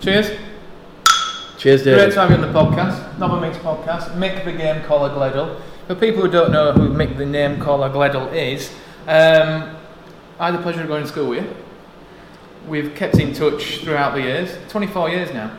Cheers. Cheers, Great David. to have you on the podcast. Nova Mix podcast. Mick the game caller Gledhill. For people who don't know who Mick the name caller Gledhill is, um, I had the pleasure of going to school with you. We've kept in touch throughout the years. 24 years now.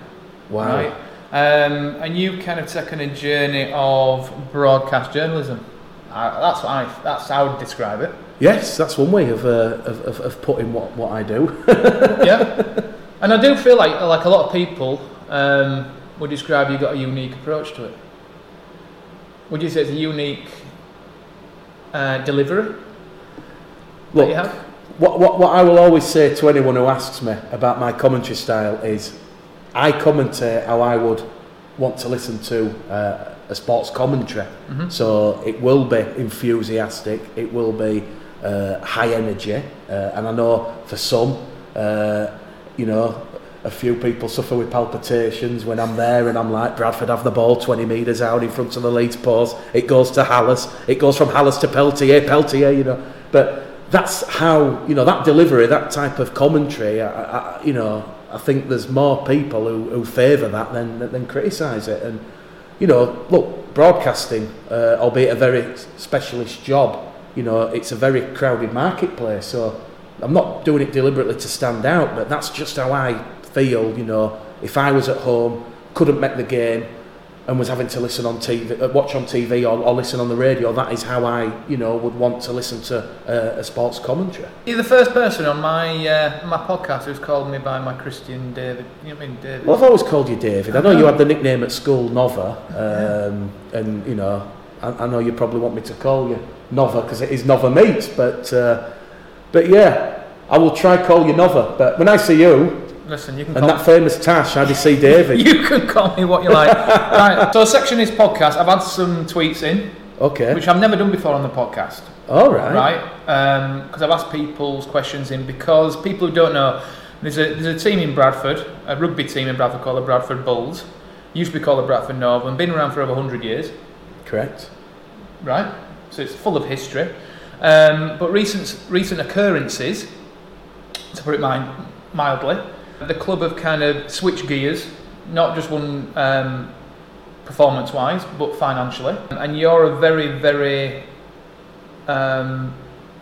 Wow. Right. Um, and you've kind of taken a journey of broadcast journalism. Uh, that's what I. That's how I would describe it. Yes, that's one way of, uh, of, of, of putting what, what I do. yeah. And I do feel like like a lot of people um, would describe you got a unique approach to it. Would you say it's a unique uh, delivery that Look, you have? what, what, what I will always say to anyone who asks me about my commentary style is I commentate how I would want to listen to uh, a sports commentary. Mhm. So it will be enthusiastic, it will be uh, high energy, uh, and I know for some, uh, you know, a few people suffer with palpitations when I'm there and I'm like, Bradford have the ball 20 metres out in front of the Leeds post. It goes to Hallis. It goes from Hallis to Peltier, Peltier, you know. But that's how, you know, that delivery, that type of commentary, I, I, you know, I think there's more people who, who favour that than, than criticise it. And, you know, look, broadcasting, uh, albeit a very specialist job, you know, it's a very crowded marketplace. So I'm not doing it deliberately to stand out, but that's just how I feel, you know, if I was at home, couldn't make the game, and was having to listen on TV, uh, watch on TV or, or listen on the radio, that is how I, you know, would want to listen to uh, a sports commentary. You're the first person on my uh, my podcast who's called me by my Christian David. You know what I mean, David? Well, I've always called you David. I know you had the nickname at school, Nova, um, and you know, I, I know you probably want me to call you Nova because it is Nova Meat, but uh, but yeah, I will try call you Nova. But when I see you Listen, you can and that famous tash, I just see David. you can call me what you like. right. So, section is podcast. I've had some tweets in, Okay. which I've never done before on the podcast. All right. right? Um, because I've asked people's questions in because people who don't know, there's a there's a team in Bradford, a rugby team in Bradford called the Bradford Bulls. Used to be called the Bradford Northern and been around for over 100 years, Correct. right? So it's full of history. Um, but recent recent occurrences, to put it mi- mildly, the club have kind of switched gears, not just one um, performance-wise, but financially. And you're a very, very um,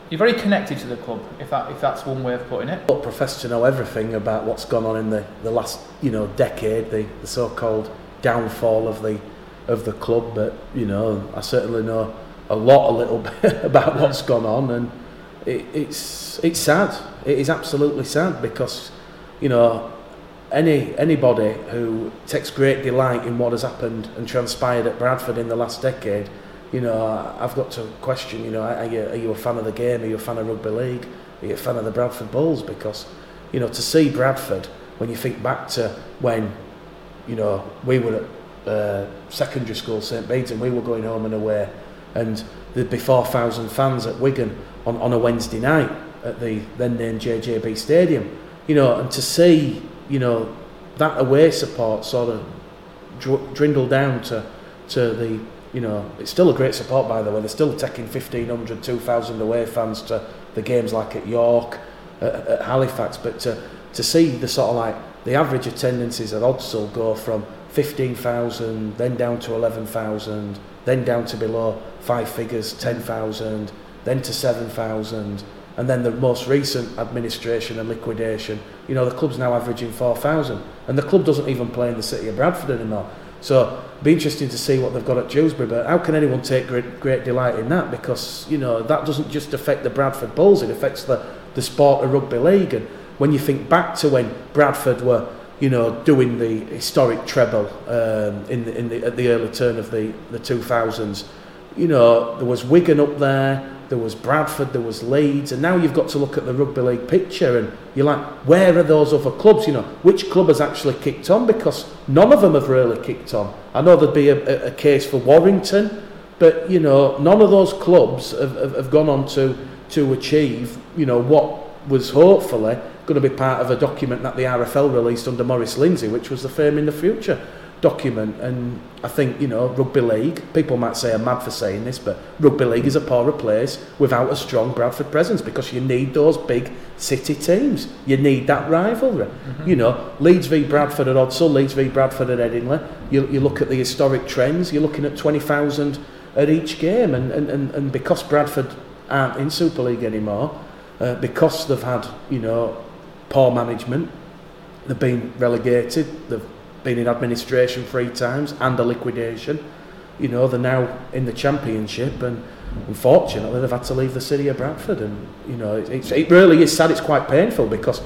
you're very connected to the club, if that if that's one way of putting it. But profess to know everything about what's gone on in the, the last you know decade, the, the so-called downfall of the of the club. But you know, I certainly know a lot, a little bit about what's gone on, and it, it's it's sad. It is absolutely sad because you know any anybody who takes great delight in what has happened and transpired at Bradford in the last decade. You know, I've got to question. You know, are you, are you a fan of the game? Are you a fan of rugby league? Are you a fan of the Bradford Bulls? Because, you know, to see Bradford when you think back to when, you know, we were at uh, secondary school, St Bede's, and we were going home and away, and there'd be four thousand fans at Wigan on, on a Wednesday night at the then named JJB Stadium. You know, and to see, you know, that away support sort of dr- dwindle down to to the you know it's still a great support by the way they're still taking 1500 2000 away fans to the games like at York at, at Halifax but to to see the sort of like the average attendances at Odsal go from 15,000 then down to 11,000 then down to below five figures 10,000 then to 7,000 and then the most recent administration and liquidation. You know the club's now averaging 4,000 and the club doesn't even play in the city of Bradford anymore. So be interesting to see what they've got at Dewsbury but how can anyone take great, great delight in that? Because you know that doesn't just affect the Bradford Bulls it affects the, the sport of rugby league. And when you think back to when Bradford were you know doing the historic treble um, in the, in the at the early turn of the the 2000s you know there was Wigan up there there was Bradford, there was Leeds, and now you've got to look at the rugby league picture and you're like, where are those other clubs? You know, which club has actually kicked on? Because none of them have really kicked on. I know there'd be a, a, case for Warrington, but you know, none of those clubs have, have, have gone on to to achieve, you know, what was hopefully going to be part of a document that the RFL released under Maurice Lindsay, which was the Firm in the Future. document. And I think, you know, rugby league, people might say I'm mad for saying this, but rugby league is a poorer place without a strong Bradford presence because you need those big city teams. You need that rivalry. Mm-hmm. You know, Leeds v Bradford at Odsal, Leeds v Bradford at Headingley. You, you look at the historic trends, you're looking at 20,000 at each game. And, and, and, and because Bradford aren't in Super League anymore, uh, because they've had, you know, poor management, they've been relegated, they've been in administration three times and a liquidation. You know, they're now in the championship and unfortunately they've had to leave the city of Bradford and, you know, it, it really is sad, it's quite painful because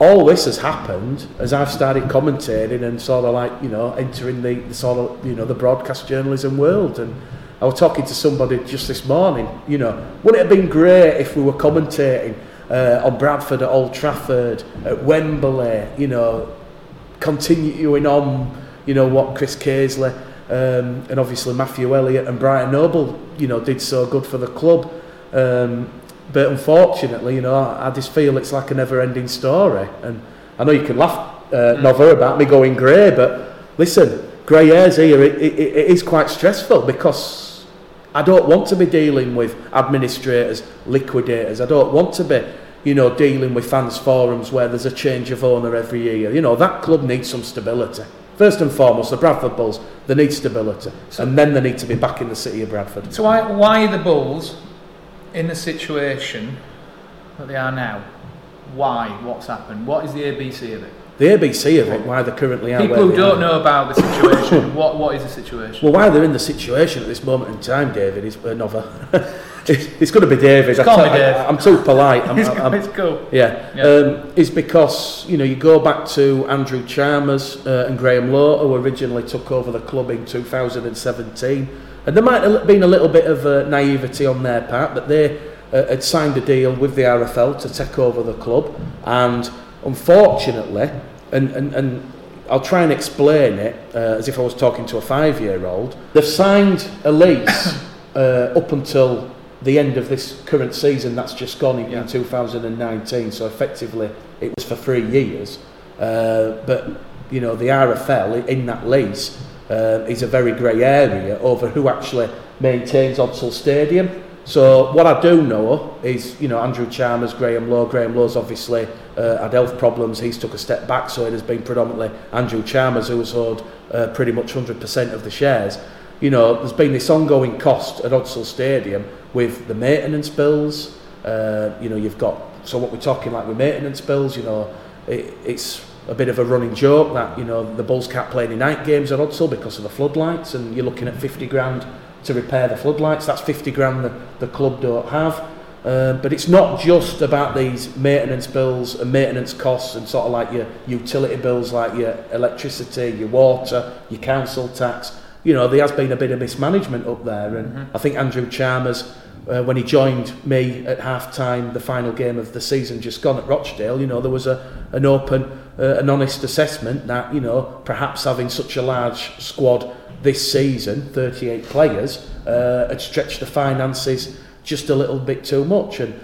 all this has happened as I've started commentating and sort of like, you know, entering the, the sort of, you know, the broadcast journalism world and I was talking to somebody just this morning, you know, wouldn't it have been great if we were commentating uh, on Bradford at Old Trafford, at Wembley, you know, continuing on, you know, what Chris Caisley um, and obviously Matthew Elliott and Brian Noble, you know, did so good for the club. Um, but unfortunately, you know, I, I just feel it's like a never-ending story. And I know you can laugh, uh, mm. Nova, about me going grey, but listen, grey hairs here, it, it, it is quite stressful because I don't want to be dealing with administrators, liquidators. I don't want to be, you know, dealing with fans forums where there's a change of owner every year. You know, that club needs some stability. First and foremost, the Bradford Bulls, they need stability. So, and then they need to be back in the city of Bradford. So why, why are the Bulls in the situation that they are now? Why? What's happened? What is the ABC of it? The ABC of it, why they're currently out. People who don't know about the situation, what what is the situation? Well, why they're in the situation at this moment in time, David, is another. it's, it's going to be David. It's I, Dave. I, am too polite. I'm, it's, I'm, it's cool. Yeah, yeah. Um, is because you know you go back to Andrew Chalmers uh, and Graham Lowe, who originally took over the club in 2017, and there might have been a little bit of uh, naivety on their part, but they uh, had signed a deal with the RFL to take over the club and unfortunately, and, and, and I'll try and explain it uh, as if I was talking to a five year old. They've signed a lease uh, up until the end of this current season that's just gone in, yeah. in 2019, so effectively it was for three years. Uh, but you know, the RFL in that lease uh, is a very grey area over who actually maintains Odsal Stadium. So what I do know is, you know, Andrew Chalmers, Graham Lowe. Graham Lowe's obviously uh, had health problems. He's took a step back, so it has been predominantly Andrew Chalmers who has owed uh, pretty much 100% of the shares. You know, there's been this ongoing cost at Odsal Stadium with the maintenance bills. Uh, you know, you've got so what we're talking like with maintenance bills. You know, it, it's a bit of a running joke that you know the Bulls can't play any night games at Odsal because of the floodlights, and you're looking at 50 grand to repair the floodlights. That's 50 grand that the club don't have. Uh, but it's not just about these maintenance bills and maintenance costs and sort of like your utility bills like your electricity, your water, your council tax. You know, there has been a bit of mismanagement up there. And mm-hmm. I think Andrew Chalmers, uh, when he joined me at half time, the final game of the season just gone at Rochdale, you know, there was a, an open, uh, an honest assessment that, you know, perhaps having such a large squad this season, 38 players, uh, had stretched the finances just a little bit too much. And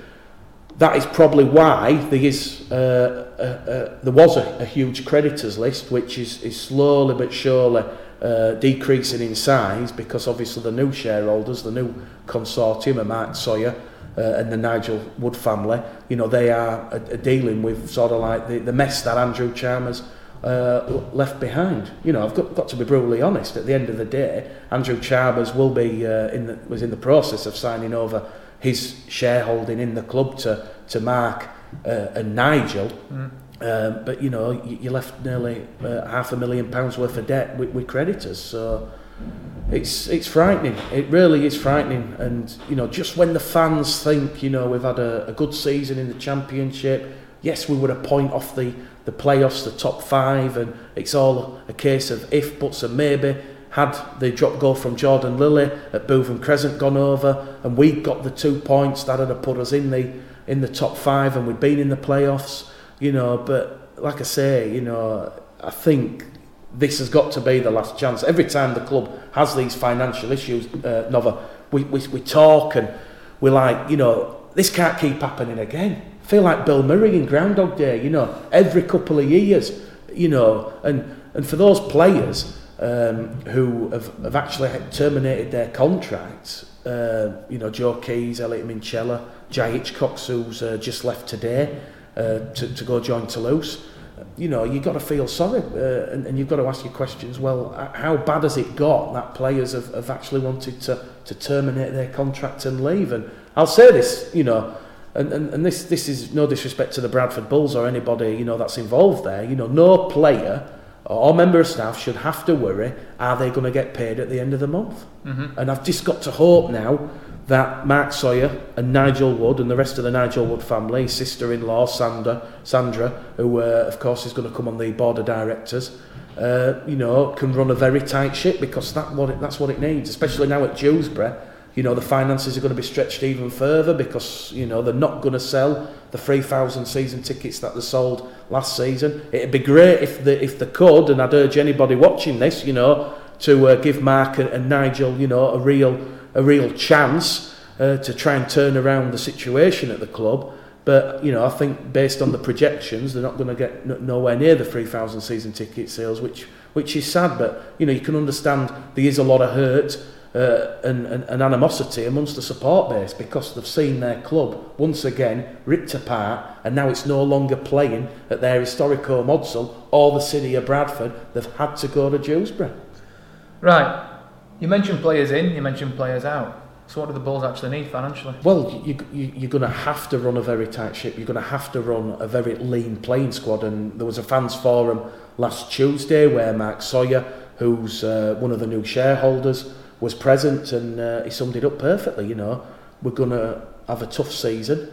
that is probably why there is uh, a, a, there was a, a huge creditors list, which is, is slowly but surely uh, decreasing in size because obviously the new shareholders, the new consortium of Mark Sawyer uh, and the Nigel Wood family, you know, they are uh, dealing with sort of like the, the mess that Andrew Chalmers uh, left behind. You know, I've got, got to be brutally honest. At the end of the day, Andrew Chalmers will be uh, in the, was in the process of signing over his shareholding in the club to to Mark uh, and Nigel. Mm. Um, but you know, you, you left nearly uh, half a million pounds worth of debt with, with creditors. So it's it's frightening. It really is frightening. And you know, just when the fans think, you know, we've had a, a good season in the championship. Yes, we were a point off the the playoffs, the top five, and it's all a case of if, buts, and maybe. Had the drop goal from Jordan Lilley at Bootham Crescent gone over, and we got the two points, that would have put us in the in the top five, and we'd been in the playoffs, you know. But like I say, you know, I think this has got to be the last chance. Every time the club has these financial issues, uh, Nova, we, we, we talk and we're like, you know, this can't keep happening again feel like Bill Murray in Groundhog Day, you know, every couple of years, you know, and, and for those players, um, who have, have actually terminated their contracts. Uh, you know, Joe Keyes, Elliot Minchella, Jay Hitchcock, who's uh, just left today uh, to, to go join Toulouse. You know, you've got to feel sorry uh, and, and you've got to ask your questions, well, how bad has it got that players have, have actually wanted to, to terminate their contract and leave? And I'll say this, you know, and, and, and this, this is no disrespect to the Bradford Bulls or anybody, you know, that's involved there. You know, no player or member of staff should have to worry, are they going to get paid at the end of the month? Mm-hmm. And I've just got to hope now that Mark Sawyer and Nigel Wood and the rest of the Nigel Wood family, sister-in-law Sandra, Sandra, who uh, of course is going to come on the board of directors, uh, you know, can run a very tight ship because that what it, that's what it needs, especially now at Dewsbury. You know, the finances are going to be stretched even further because you know they're not going to sell the 3,000 season tickets that they sold last season. It'd be great if they if they could, and I'd urge anybody watching this, you know, to uh, give Mark and, and Nigel, you know, a real a real chance uh, to try and turn around the situation at the club. But you know, I think based on the projections, they're not going to get n- nowhere near the 3,000 season ticket sales, which which is sad. But you know, you can understand there is a lot of hurt uh, and, and, and animosity amongst the support base because they've seen their club once again ripped apart, and now it's no longer playing at their historic home Odsal or the city of Bradford. They've had to go to Dewsbury. Right. You mentioned players in, you mentioned players out. So what do the Bulls actually need financially? Well, you, you, you're going to have to run a very tight ship. You're going to have to run a very lean playing squad. And there was a fans forum last Tuesday where Mark Sawyer, who's uh, one of the new shareholders, was present and uh, he summed it up perfectly. You know, we're going to have a tough season.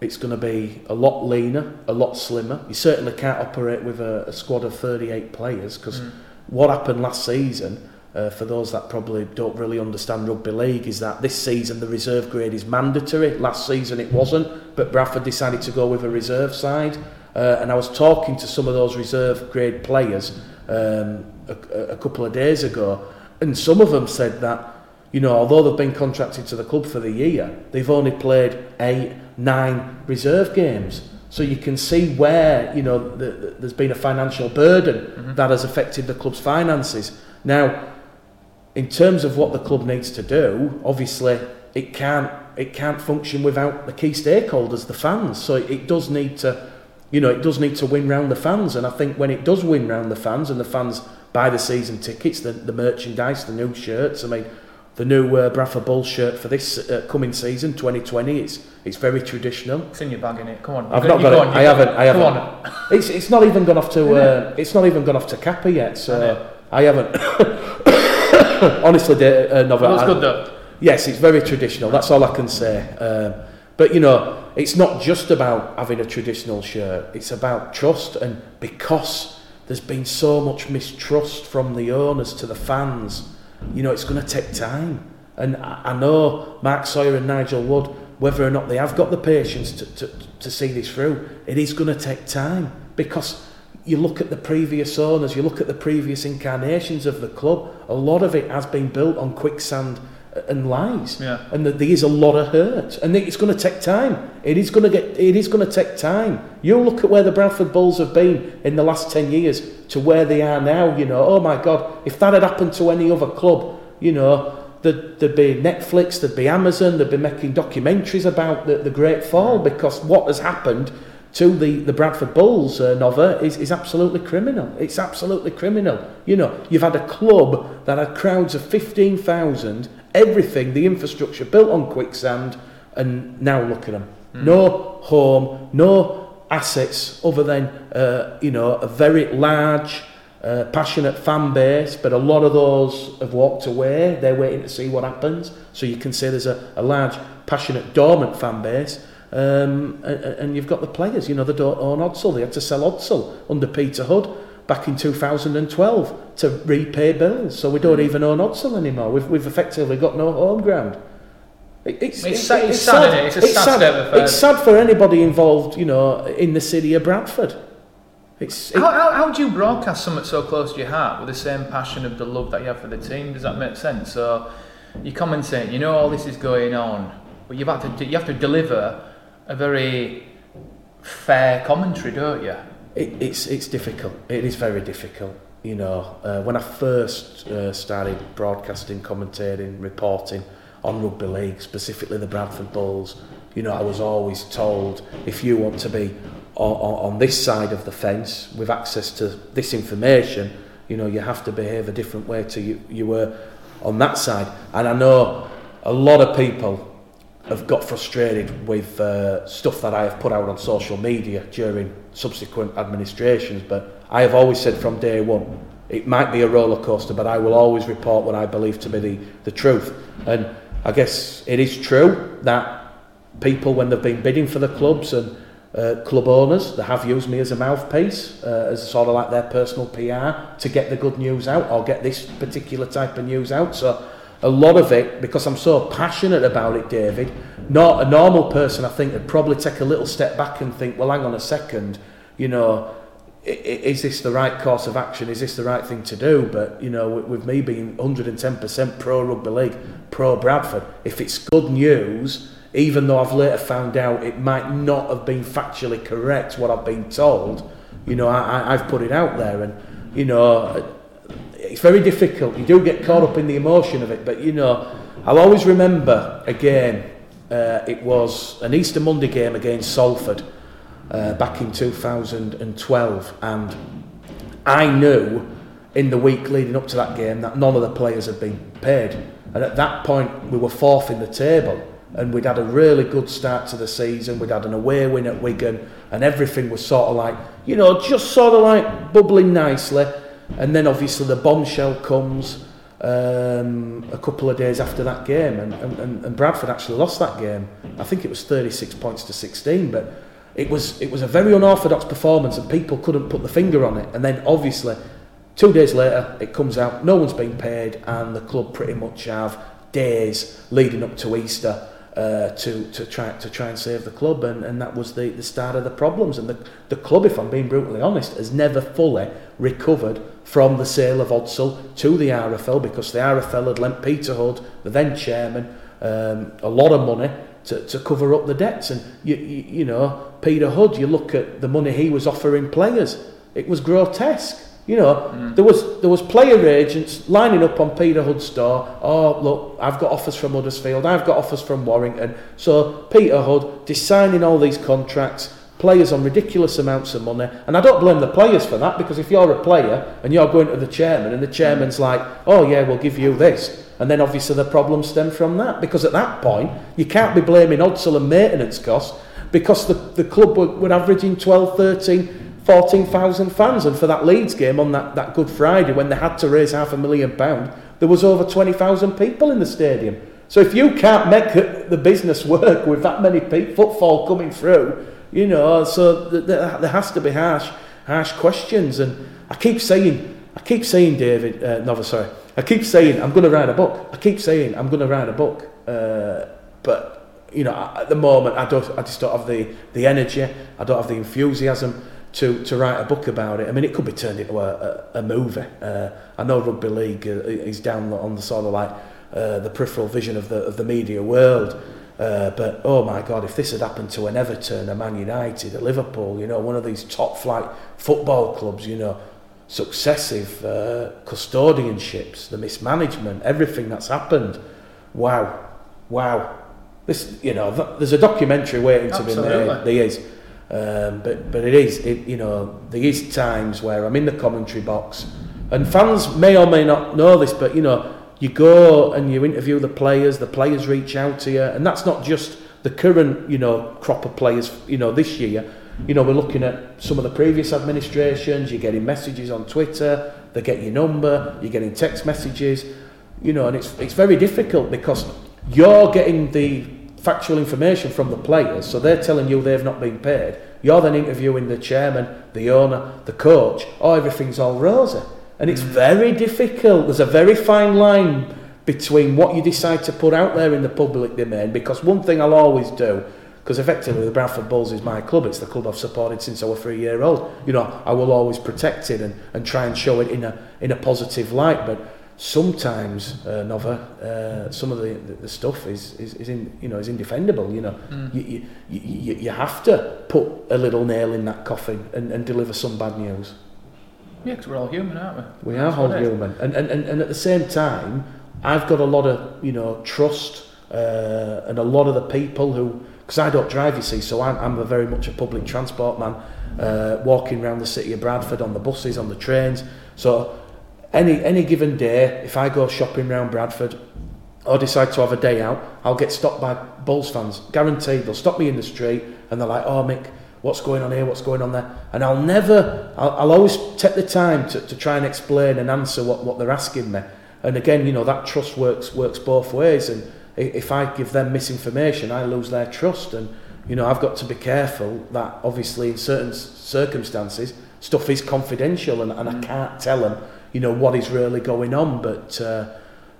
It's going to be a lot leaner, a lot slimmer. You certainly can't operate with a, a squad of 38 players because mm. what happened last season uh, for those that probably don't really understand rugby league is that this season the reserve grade is mandatory. Last season it wasn't, but Bradford decided to go with a reserve side. Uh, and I was talking to some of those reserve grade players um, a, a couple of days ago, and some of them said that, you know, although they've been contracted to the club for the year, they've only played eight, nine reserve games. So you can see where, you know, the, the, there's been a financial burden mm-hmm. that has affected the club's finances. Now, in terms of what the club needs to do, obviously it can't it can't function without the key stakeholders, the fans. So it does need to, you know, it does need to win round the fans. And I think when it does win round the fans, and the fans buy the season tickets, the, the merchandise, the new shirts. I mean, the new uh, Bradford Bull shirt for this uh, coming season, 2020. It's it's very traditional. It's in your bag, in it. Come on. I've not got it. I haven't. I haven't. Come on. It's it's not even gone off to. Uh, it's not even gone off to Kappa yet. So I, haven't. honestly, uh, Nova. Looks good though. Yes, it's very traditional. That's all I can say. Um, but you know, it's not just about having a traditional shirt. It's about trust, and because there's been so much mistrust from the owners to the fans, you know, it's going to take time. And I, I know Mark Sawyer and Nigel Wood, whether or not they have got the patience to, to, to see this through, it is going to take time because you look at the previous owners, you look at the previous incarnations of the club, a lot of it has been built on quicksand and lies. Yeah. And that there is a lot of hurt. And it's going to take time. It is going to get it is going to take time. You look at where the Bradford Bulls have been in the last 10 years to where they are now, you know, oh my god, if that had happened to any other club, you know, there'd, there'd be Netflix, there'd be Amazon, they'd be making documentaries about the, the great fall because what has happened to the, the Bradford Bulls, uh, Nova, is, is absolutely criminal. It's absolutely criminal. You know, you've had a club that had crowds of 15,000, everything, the infrastructure built on quicksand, and now look at them. Mm. No home, no assets other than, uh, you know, a very large, uh, passionate fan base, but a lot of those have walked away. They're waiting to see what happens. So you can say there's a, a large, passionate, dormant fan base. Um, and, and you've got the players, you know, they don't own Odsal. They had to sell Odsal under Peter Hood back in 2012 to repay bills. So we don't hmm. even own Odsal anymore. We've, we've effectively got no home ground. it's, it's, sad, it's, sad, sad. It's, it's sad, sad. it's sad for anybody involved, you know, in the city of Bradford. It's, it, how, how, how do you broadcast something so close to your heart with the same passion of the love that you have for the team? Does that make sense? So you commentate, you know all this is going on, but you've had to, you have to deliver a very fair commentary, don't you? It, it's it's difficult. It is very difficult. you know, uh, when I first uh, started broadcasting, commentating, reporting on rugby league, specifically the Bradford Bulls, you know, I was always told if you want to be on, on this side of the fence with access to this information, you know, you have to behave a different way to you, you were on that side. And I know a lot of people have got frustrated with uh, stuff that I have put out on social media during subsequent administrations, but I have always said from day one, it might be a roller coaster, but I will always report what I believe to be the, the truth. And I guess it is true that people, when they've been bidding for the clubs and uh, club owners, they have used me as a mouthpiece, uh, as sort of like their personal PR to get the good news out or get this particular type of news out. So a lot of it, because I'm so passionate about it, David, not a normal person, I think, would probably take a little step back and think, well, hang on a second, you know, is this the right course of action? Is this the right thing to do? But, you know, with, me being 110% pro rugby league, pro Bradford, if it's good news, even though I've later found out it might not have been factually correct what I've been told, you know, I, I've put it out there and, you know, it's very difficult. You do get caught up in the emotion of it, but, you know, I'll always remember, again, uh, it was an Easter Monday game against Salford uh, back in 2012 and I knew in the week leading up to that game that none of the players had been paid. And at that point we were fourth in the table and we'd had a really good start to the season. We'd had an away win at Wigan and everything was sort of like you know just sort of like bubbling nicely and then obviously the bombshell comes um, a couple of days after that game and, and, and Bradford actually lost that game. I think it was 36 points to 16 but it was it was a very unorthodox performance and people couldn't put the finger on it. And then obviously two days later it comes out no one's been paid and the club pretty much have days leading up to Easter uh, to to try to try and save the club and, and that was the, the start of the problems and the, the club if I'm being brutally honest has never fully recovered from the sale of Odsal to the RFL because the RFL had lent Peter Hood the then chairman um, a lot of money to, to cover up the debts. And, you, you, you know, Peter Hood, you look at the money he was offering players, it was grotesque. You know, mm. there was there was player agents lining up on Peter Hood's door. Oh, look, I've got offers from Huddersfield, I've got offers from Warrington. So Peter Hood is signing all these contracts, players on ridiculous amounts of money. And I don't blame the players for that because if you're a player and you're going to the chairman and the chairman's like, oh yeah, we'll give you this, and then obviously the problems stem from that because at that point you can't be blaming Odsal and maintenance costs because the, the club were, were averaging 12, 13, 14,000 fans and for that Leeds game on that, that Good Friday when they had to raise half a million pound there was over 20,000 people in the stadium. So if you can't make the business work with that many people, footfall coming through, you know, so th- th- there has to be harsh, harsh questions. And I keep saying, I keep saying, David, uh, no, sorry, I keep saying I'm going to write a book. I keep saying I'm going to write a book, uh, but you know, at the moment, I don't. I just don't have the the energy. I don't have the enthusiasm to to write a book about it. I mean, it could be turned into a, a, a movie. Uh, I know rugby league uh, is down on the sort of like uh, the peripheral vision of the of the media world. Uh, but oh my God, if this had happened to an Everton, a Man United, a Liverpool, you know, one of these top flight football clubs, you know, successive uh, custodianships, the mismanagement, everything that's happened. Wow, wow. This, you know, th- there's a documentary waiting Absolutely. to be made. There is, um, but but it is, it, you know, there is times where I'm in the commentary box, and fans may or may not know this, but you know, you go and you interview the players, the players reach out to you, and that's not just the current, you know, crop of players, you know, this year. You know, we're looking at some of the previous administrations, you're getting messages on Twitter, they get your number, you're getting text messages, you know, and it's, it's very difficult because you're getting the factual information from the players, so they're telling you they've not been paid. You're then interviewing the chairman, the owner, the coach, oh, everything's all rosy. And it's mm. very difficult. There's a very fine line between what you decide to put out there in the public domain because one thing I'll always do because effectively the Bradford Bulls is my club. It's the club I've supported since I was three year old. You know, I will always protect it and, and try and show it in a in a positive light. But sometimes, uh, Nova, uh, some of the, the, stuff is, is, is in, you know is indefendable. You know, mm. you, you, you, you have to put a little nail in that coffin and, and deliver some bad news. Yeah, because we're all human, aren't we? We are That's all human, and, and and and at the same time, I've got a lot of you know trust uh, and a lot of the people who because I don't drive, you see, so I'm, I'm a very much a public transport man, uh, walking around the city of Bradford on the buses, on the trains. So any any given day, if I go shopping around Bradford or decide to have a day out, I'll get stopped by Bulls fans, guaranteed. They'll stop me in the street and they're like, "Oh, Mick." What's going on here? What's going on there? And I'll never, I'll, I'll always take the time to, to try and explain and answer what, what they're asking me. And again, you know, that trust works works both ways. And if I give them misinformation, I lose their trust. And you know, I've got to be careful that obviously in certain circumstances, stuff is confidential, and, and I mm. can't tell them, you know, what is really going on. But uh,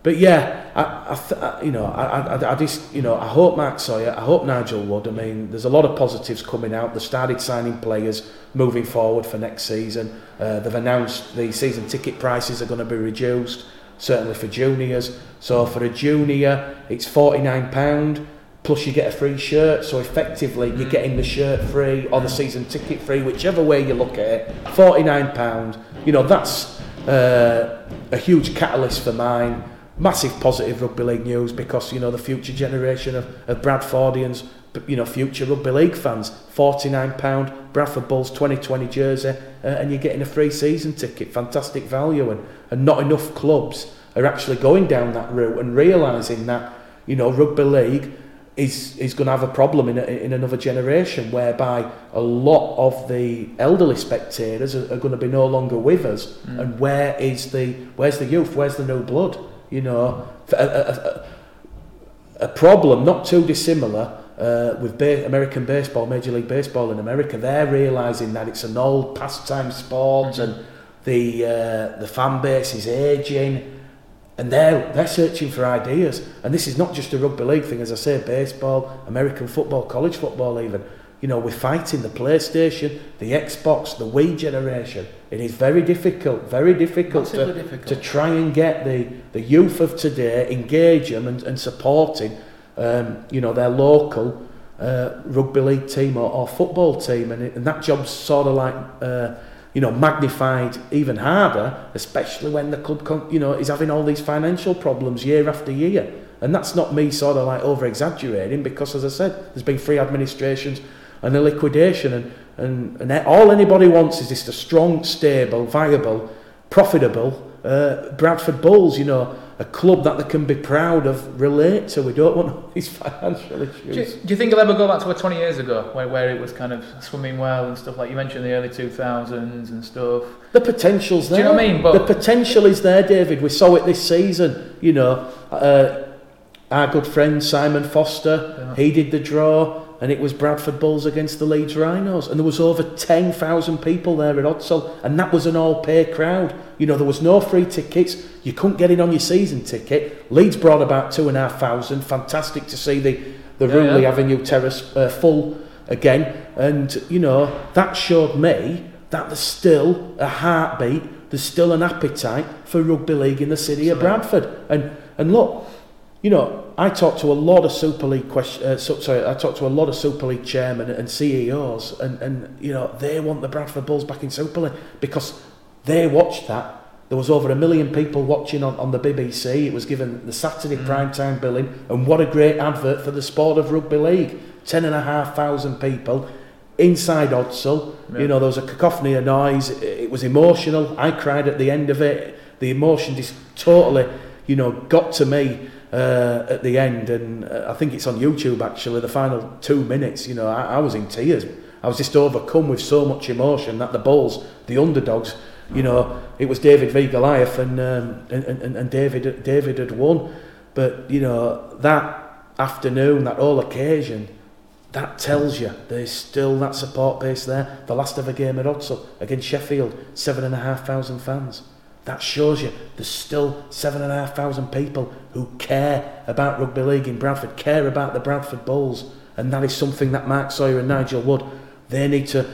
but yeah, I, I, th- I you know, I, I, I just, you know, I hope Mark Sawyer, I hope Nigel Wood. I mean, there's a lot of positives coming out. They've started signing players moving forward for next season. Uh, they've announced the season ticket prices are going to be reduced, certainly for juniors. So for a junior, it's forty nine pound. Plus you get a free shirt, so effectively you're getting the shirt free or the season ticket free, whichever way you look at it. Forty nine pound, you know that's uh, a huge catalyst for mine. Massive positive rugby league news because you know the future generation of, of Bradfordians, you know future rugby league fans. Forty nine pound Bradford Bulls twenty twenty jersey, uh, and you're getting a free season ticket. Fantastic value, and and not enough clubs are actually going down that route and realising that you know rugby league is is going to have a problem in a, in another generation whereby a lot of the elderly spectators are, are going to be no longer with us. And where is the where's the youth? Where's the new blood? You know a, a, a, problem not too dissimilar uh, with ba- American baseball Major League Baseball in America. They're realising that it's an old pastime sport and the uh, the fan base is aging and they're, they're searching for ideas. And this is not just a rugby league thing, as I say, baseball, American football, college football even. You know, we're fighting the PlayStation, the Xbox, the Wii generation. It is very difficult, very difficult, to, difficult. to try and get the, the youth of today, engage them and, and supporting, um, you know, their local uh, rugby league team or, or football team. And, it, and that job's sort of like... Uh, you know, magnified even harder, especially when the club, you know, is having all these financial problems year after year. And that's not me sort of like over exaggerating because, as I said, there's been three administrations and a liquidation, and, and, and all anybody wants is just a strong, stable, viable, profitable uh, Bradford Bulls, you know, a club that they can be proud of, relate to. We don't want all these financial Do you, issues. do you think it'll ever go back to where 20 years ago, where, where it was kind of swimming well and stuff like you mentioned in the early 2000s and stuff? The potential's there. Do you know what I mean? But- the potential is there, David. We saw it this season. You know, uh, our good friend Simon Foster, Yeah. he did the draw, and it was Bradford Bulls against the Leeds Rhinos, and there was over ten thousand people there at Odsal, and that was an all-pay crowd. You know, there was no free tickets. You couldn't get in on your season ticket. Leeds brought about two and a half thousand. Fantastic to see the the Yeah, Rooley yeah. Avenue Terrace uh, full again, and you know that showed me that there's still a heartbeat, there's still an appetite for rugby league in the city of Bradford. And and look, you know, I talked to a lot of Super League question, uh, so, sorry, I talked to a lot of Super League chairmen and CEOs, and and you know they want the Bradford Bulls back in Super League because they watched that. There was over a million people watching on, on the BBC. It was given the Saturday Mm. prime time billing, and what a great advert for the sport of rugby league. Ten and a half thousand people inside Odsal. Yeah. You know, there was a cacophony of noise. It, it was emotional. I cried at the end of it. The emotion just totally, you know, got to me uh, at the end. And uh, I think it's on YouTube actually. The final two minutes. You know, I, I was in tears. I was just overcome with so much emotion that the Bulls, the underdogs, you know, it was David v Goliath, and um, and, and, and David David had won. But you know that afternoon, that whole occasion, that tells you there's still that support base there. The last ever game at Odsal against Sheffield, seven and a half thousand fans. That shows you there's still seven and a half thousand people who care about rugby league in Bradford, care about the Bradford Bulls, and that is something that Mark Sawyer and Nigel Wood they need to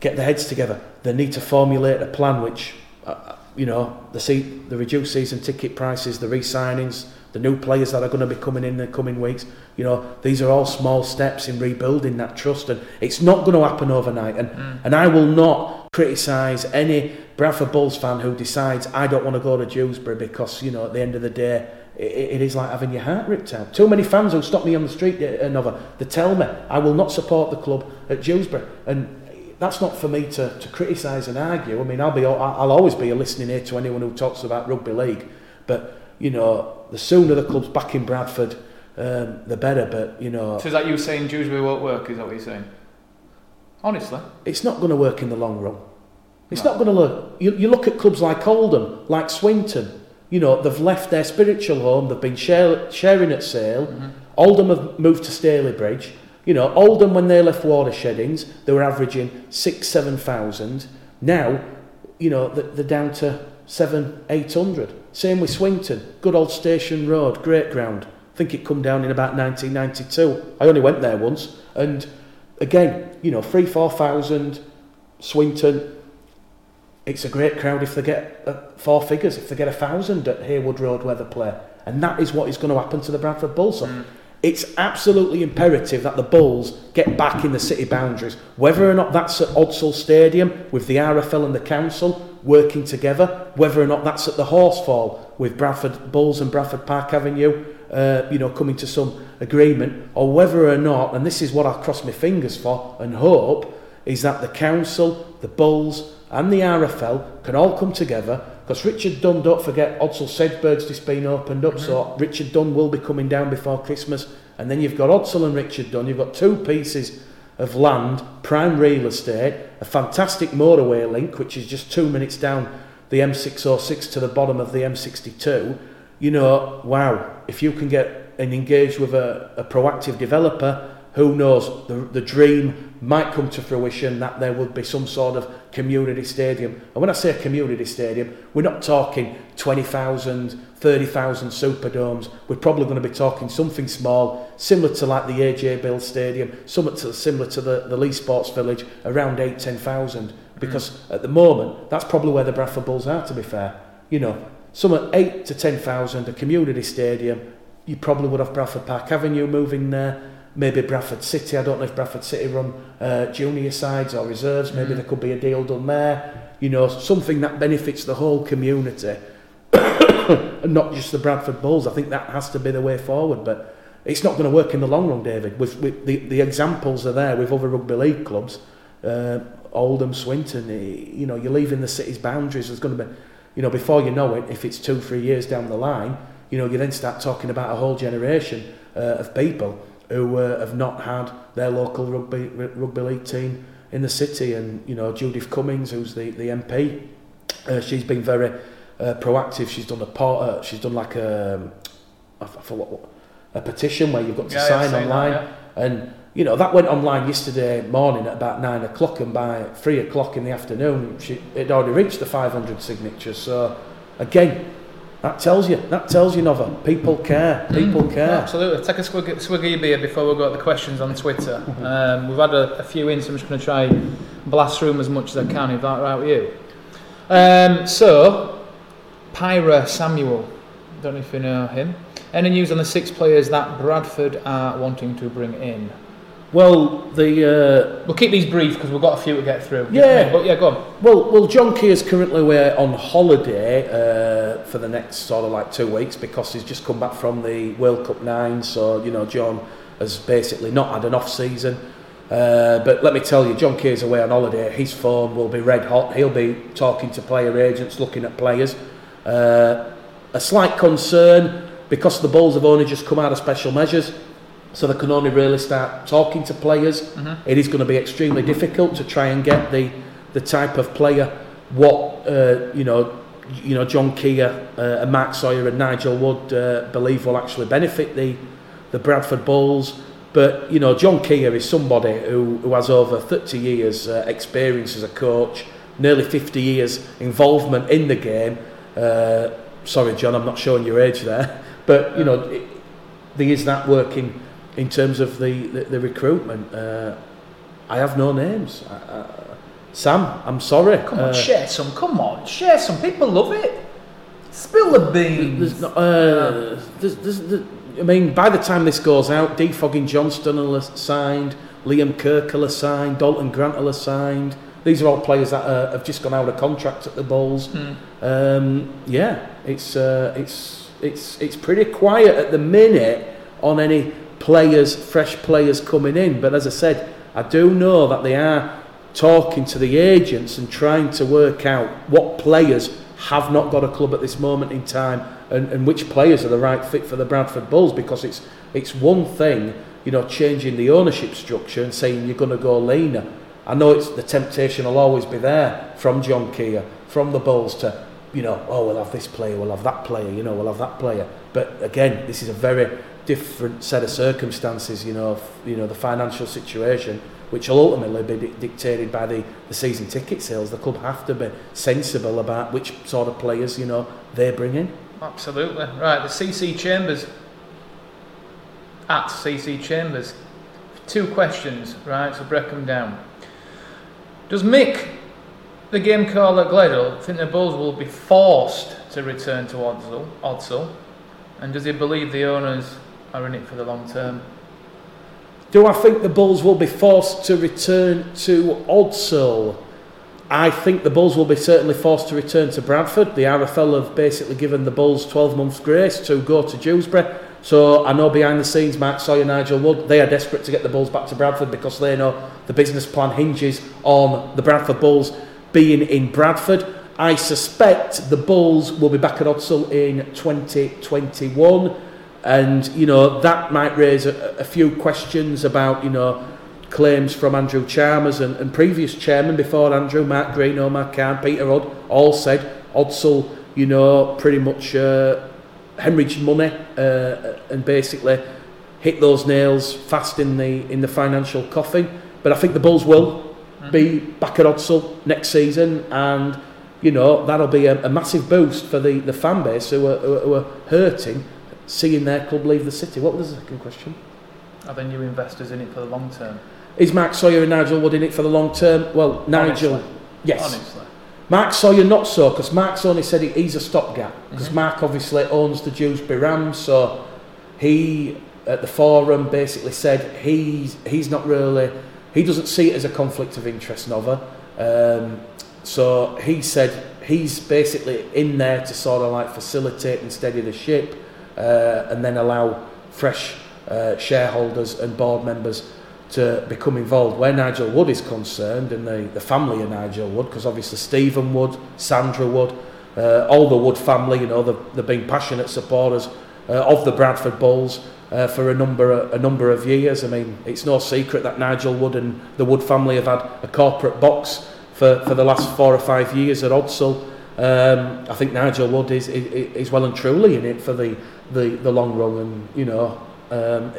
get their heads together. They need to formulate a plan which, uh, you know, the se- the reduced season ticket prices, the re-signings, the new players that are going to be coming in the coming weeks. You know, these are all small steps in rebuilding that trust, and it's not going to happen overnight. And mm. and I will not criticise any Bradford Bulls fan who decides I don't want to go to Dewsbury because you know at the end of the day it, it is like having your heart ripped out. Too many fans who stop me on the street uh, another they tell me I will not support the club at Dewsbury and that's not for me to, to criticise and argue. I mean I'll be I'll always be a listening ear to anyone who talks about rugby league, but you know the sooner the club's back in Bradford, um, the better. But you know, so is that you saying Dewsbury won't work? Is that what you're saying? Honestly, it's not going to work in the long run. It's no. not going to look. You, you look at clubs like Oldham, like Swinton. You know, they've left their spiritual home. They've been share, sharing at sale. Mm-hmm. Oldham have moved to Stalybridge. You know, Oldham when they left Watersheddings, they were averaging six, seven thousand. Now, you know, they're down to seven, eight hundred. Same with Swinton, good old Station Road, great ground. I think it come down in about 1992. I only went there once, and again, you know, three, four thousand, Swinton. It's a great crowd if they get uh, four figures, if they get a thousand at Heywood Road where they play. And that is what is going to happen to the Bradford Bulls. So mm. It's absolutely imperative that the Bulls get back in the city boundaries. Whether or not that's at Odsal Stadium with the RFL and the council working together, whether or not that's at the Horsfall with Bradford Bulls and Bradford Park Avenue, uh, you know, coming to some agreement, or whether or not, and this is what I cross my fingers for and hope, is that the council, the Bulls, and the RFL can all come together. Because Richard Dunn, don't forget, Odsal Sedbergh's just been opened up, mm-hmm. so Richard Dunn will be coming down before Christmas. And then you've got Odsal and Richard Dunn, you've got two pieces of land, prime real estate, a fantastic motorway link, which is just two minutes down the M606 to the bottom of the M62. You know, wow, if you can get and engage with a, a proactive developer, who knows, the, the dream might come to fruition that there would be some sort of community stadium. And when I say community stadium, we're not talking 20,000, 30,000 superdomes. We're probably going to be talking something small, similar to like the AJ Bell Stadium, somewhat to, similar to the, the Leigh Sports Village, around 8, 10,000. Because mm. at the moment, that's probably where the Bradford Bulls are, to be fair. You know, some at 8 to 10,000, a community stadium, you probably would have Bradford Park Avenue moving there maybe Bradford City. I don't know if Bradford City run uh, junior sides or reserves. Maybe mm. there could be a deal done there. You know, something that benefits the whole community, and not just the Bradford Bulls. I think that has to be the way forward. But it's not going to work in the long run, David. With, with the the examples are there with other rugby league clubs, uh, Oldham, Swinton. You know, you're leaving the city's boundaries. There's going to be, you know, before you know it, if it's two, three years down the line, you know, you then start talking about a whole generation uh, of people who uh, have not had their local rugby rugby league team in the city. And you know Judith Cummins, who's the the MP, uh, she's been very uh, proactive. She's done a part. Uh, she's done like a, I forgot what, a petition where you've got to yeah, sign online, that, yeah. and you know that went online yesterday morning at about nine o'clock, and by three o'clock in the afternoon, she, it already reached the 500 signatures. So again, that tells you. That tells you, Nova. People care. People mm, care. Absolutely. Take a swig, swig of your beer before we go to the questions on Twitter. Um, we've had a, a, few in, so I'm just going to try blast through them as much as I can. Is that right with you? Um, so, Pyra Samuel. Don't know if you know him. Any news on the six players that Bradford are wanting to bring in? Well, the uh, we'll keep these brief because we've got a few to get through. Yeah, but yeah, go on. Well, well, John Kear is currently away on holiday uh, for the next sort of like two weeks because he's just come back from the World Cup nine. So you know, John has basically not had an off season. Uh, but let me tell you, John Kear is away on holiday. His phone will be red hot. He'll be talking to player agents, looking at players. Uh, a slight concern because the Bulls have only just come out of special measures so they can only really start talking to players. Mm-hmm. It is going to be extremely difficult to try and get the the type of player what uh, you know you know John Kear uh, and Mark Sawyer and Nigel Wood uh, believe will actually benefit the the Bradford Bulls. But you know John Kear is somebody who, who has over 30 years uh, experience as a coach, nearly 50 years involvement in the game. Uh, sorry, John, I'm not showing your age there, but you know it, there is that working in terms of the, the, the recruitment. Uh, I have no names. Uh, Sam, I'm sorry. Come on, uh, share some. Come on, share some. People love it. Spill the beans. There's not, uh, there's, there's, there's, I mean, by the time this goes out, Defogging Johnston have signed, Liam Kirk will have signed, Dalton Grant have signed, These are all players that uh, have just gone out of contract at the Bulls. Mm. Um, yeah, it's uh, it's it's it's pretty quiet at the minute on any players, fresh players coming in. But as I said, I do know that they are talking to the agents and trying to work out what players have not got a club at this moment in time and, and which players are the right fit for the Bradford Bulls because it's it's one thing you know changing the ownership structure and saying you're going to go leaner I know it's the temptation will always be there from John Kear from the Bulls to you know oh we'll have this player we'll have that player you know we'll have that player but again this is a very different set of circumstances you know you know the financial situation which will ultimately be dictated by the, the season ticket sales. The club have to be sensible about which sort of players you know they bring in. Absolutely right. The CC Chambers at CC Chambers. Two questions, right? So break them down. Does Mick, the game caller Gledhill, think the Bulls will be forced to return to Odsal? Odsal? And does he believe the owners are in it for the long term? Do I think the Bulls will be forced to return to Odsal? I think the Bulls will be certainly forced to return to Bradford. The RFL have basically given the Bulls 12 months grace to go to Dewsbury. So I know behind the scenes, Mark Sawyer, Nigel Wood, they are desperate to get the Bulls back to Bradford because they know the business plan hinges on the Bradford Bulls being in Bradford. I suspect the Bulls will be back at Odsal in 2021 and you know that might raise a, a few questions about you know claims from Andrew Chalmers and, and previous chairman before Andrew, Mark Green, or Omar Khan, Peter Rudd, all said Odsal, you know, pretty much uh, hemorrhaged money uh, and basically hit those nails fast in the in the financial coffin. But I think the Bulls will be back at Odsal next season and you know that'll be a, a massive boost for the, the fan base who are, who are hurting seeing their club leave the city. What was the second question? Are there new investors in it for the long term? Is Mark Sawyer and Nigel Wood in it for the long term? Well, Nigel, Honestly. yes. Honestly. Mark Sawyer not so because Mark's only said he, he's a stopgap because Mhm. Mark obviously owns the Dewsbury Rams, so he at the forum basically said he's he's not really he doesn't see it as a conflict of interest Nova. Um, so he said he's basically in there to sort of like facilitate and steady the ship uh, and then allow fresh uh, shareholders and board members to become involved. Where Nigel Wood is concerned, and the, the family of Nigel Wood, because obviously Stephen Wood, Sandra Wood, uh, all the Wood family, you know, they've, they've been passionate supporters uh, of the Bradford Bulls uh, for a number of, a number of years. I mean, it's no secret that Nigel Wood and the Wood family have had a corporate box for, for the last four or five years at Odsal. Um, I think Nigel Wood is, is, is well and truly in it for the, the, the long run, and you know, um,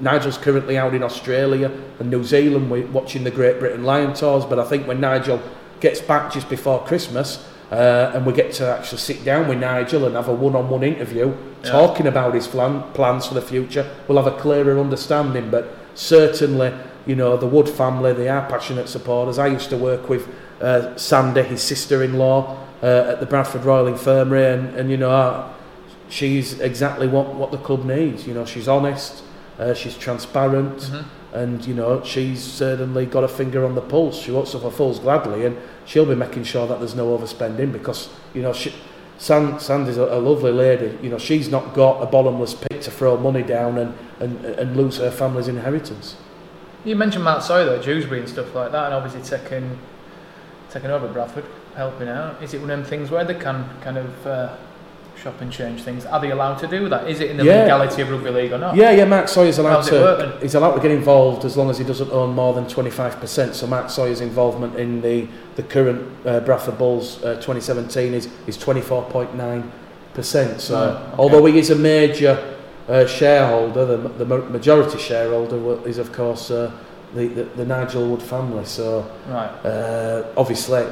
Nigel's currently out in Australia and New Zealand wi- watching the Great Britain Lion Tours. But I think when Nigel gets back just before Christmas, uh, and we get to actually sit down with Nigel and have a one-on-one interview, Yeah. talking about his plan, plans for the future, we'll have a clearer understanding. But certainly, you know, the Wood family, they are passionate supporters. I used to work with uh, Sandy, his sister-in-law, uh, at the Bradford Royal Infirmary, and, and you know, uh, she's exactly what, what the club needs. You know, she's honest, uh, she's transparent, Mhm. and you know, she's certainly got a finger on the pulse. She wants her fools gladly, and she'll be making sure that there's no overspending because you know, she, Sand, Sandy's a, a lovely lady. You know, she's not got a bottomless pit to throw money down and, and, and lose her family's inheritance. You mentioned Matt Sawyer though, Dewsbury and stuff like that, and obviously taking taking over Bradford, helping out. Is it one of them things where they can kind of uh, shop and change things? Are they allowed to do that? Is it in the Yeah. legality of rugby league or not? Yeah, yeah. Mark Sawyer's allowed How's to. He's allowed to get involved as long as he doesn't own more than twenty five percent. So Mark Sawyer's involvement in the the current uh, Bradford Bulls uh, twenty seventeen is is twenty four point nine percent. So Right, okay. although he is a major uh, shareholder, the the majority shareholder is of course uh, the, the the Nigel Wood family. So Right. uh, obviously,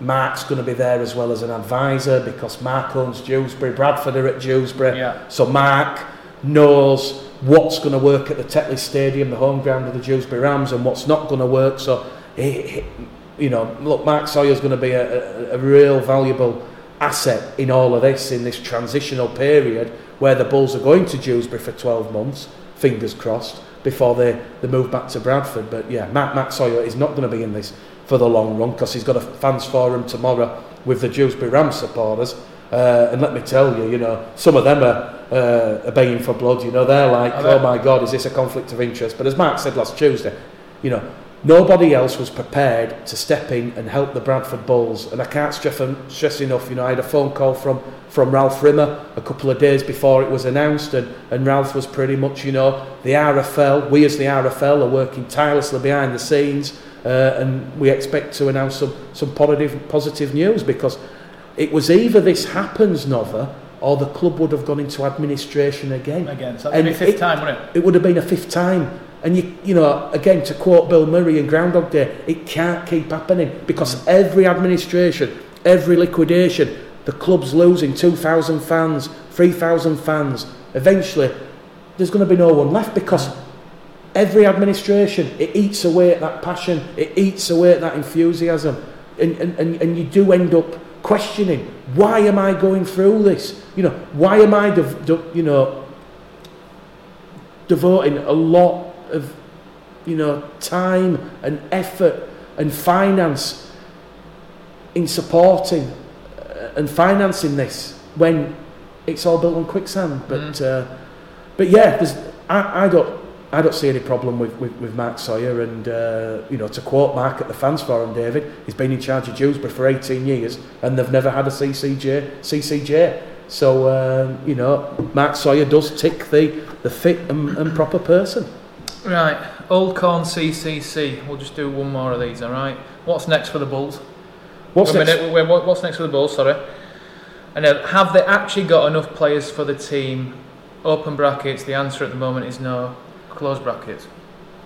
Mark's going to be there as well as an advisor because Mark owns Dewsbury, Bradford are at Dewsbury. Yeah. So Mark knows what's going to work at the Tetley Stadium, the home ground of the Dewsbury Rams, and what's not going to work. So, he, he- you know, look, Mark Sawyer's going to be a, a, a real valuable asset in all of this, in this transitional period where the Bulls are going to Dewsbury for 12 months, fingers crossed. before they, they move back to Bradford. But yeah, Matt, Matt Sawyer is not going to be in this for the long run because he's got a fans forum tomorrow with the Dewsbury Rams supporters. Uh, and let me tell you, you know, some of them are, uh, are baying for blood. You know, they're like, oh my God, is this a conflict of interest? But as Mark said last Tuesday, you know, nobody else was prepared to step in and help the Bradford Bulls. And I can't stress, stress enough, you know, I had a phone call from, from Ralph Rimmer a couple of days before it was announced, and, and Ralph was pretty much, you know, the RFL, we as the RFL are working tirelessly behind the scenes, uh, and we expect to announce some, some positive, positive news because it was either this happens, Nova, or the club would have gone into administration again. Again, so that'd be fifth it, time, wouldn't it? It would have been a fifth time. And you, you know, again, to quote Bill Murray in Groundhog Day, it can't keep happening because every administration, every liquidation, the club's losing 2,000 fans, 3,000 fans. Eventually, there's going to be no one left because every administration, it eats away at that passion, it eats away at that enthusiasm. And, and, and, and you do end up questioning why am I going through this? You know, why am I, dev- de- you know, devoting a lot of, you know, time and effort and finance in supporting uh, and financing this when it's all built on quicksand. But, mm. uh, but yeah, I, I don't I don't see any problem with, with, with Mark Sawyer. And, uh, you know, to quote Mark at the Fans Forum, David, he's been in charge of Dewsbury for 18 years and they've never had a CCJ. CCJ. So, uh, you know, Mark Sawyer does tick the, the fit and, and proper person. Right, Old Corn CCC. We'll just do one more of these, all right? What's next for the Bulls? What's next? Minute, what's next for the Bulls? Sorry. And have they actually got enough players for the team? Open brackets. The answer at the moment is no close brackets?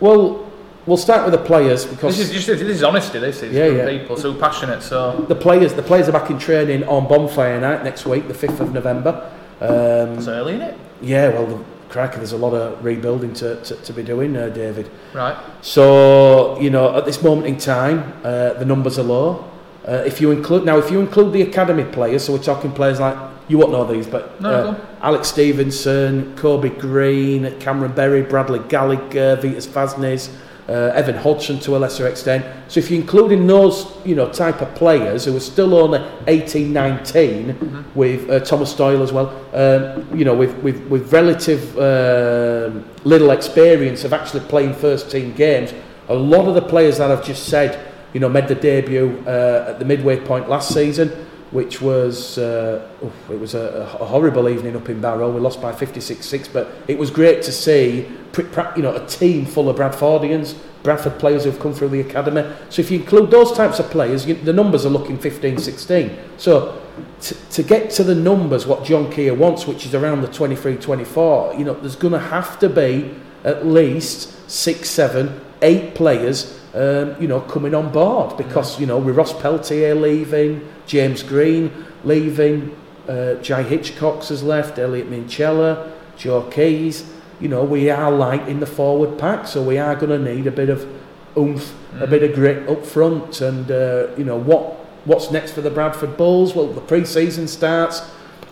Well, we'll start with the players because this is just this is honesty. This is yeah, yeah. people so passionate. So the players, the players are back in training on Bonfire Night next week, the fifth of November. Um, That's early, isn't it? Yeah, well, the, cracker, there's a lot of rebuilding to, to, to be doing, uh, David. Right. So you know, at this moment in time, uh, the numbers are low. Uh, if you include now, if you include the academy players, so we're talking players like you won't know these, but no, uh, Alex Stevenson, Kobe Green, Cameron Berry, Bradley Gallagher, Vitas Vaznes, uh, Evan Hodgson to a lesser extent. So if you include in those, you know, type of players who are still only 18, 19, mm-hmm. with uh, Thomas Doyle as well, um, you know, with with, with relative uh, little experience of actually playing first team games, a lot of the players that I've just said, you know, made the debut uh, at the midway point last season which was uh, oof, it was a, a, horrible evening up in Barrow. We lost by 56-6, but it was great to see you know a team full of Bradfordians, Bradford players who've come through the academy. So if you include those types of players, you, the numbers are looking 15-16. So to, to get to the numbers what John Kear wants, which is around the 23-24, you know, there's going to have to be at least six, seven, eight players um, you know, coming on board because, you know, with Ross Peltier leaving, James Green leaving, uh, Jai Hitchcocks has left, Elliot Minchella, Joe Keyes. You know, we are light in the forward pack, so we are going to need a bit of oomph, mm. a bit of grit up front. And, uh, you know, what what's next for the Bradford Bulls? Well, the pre season starts.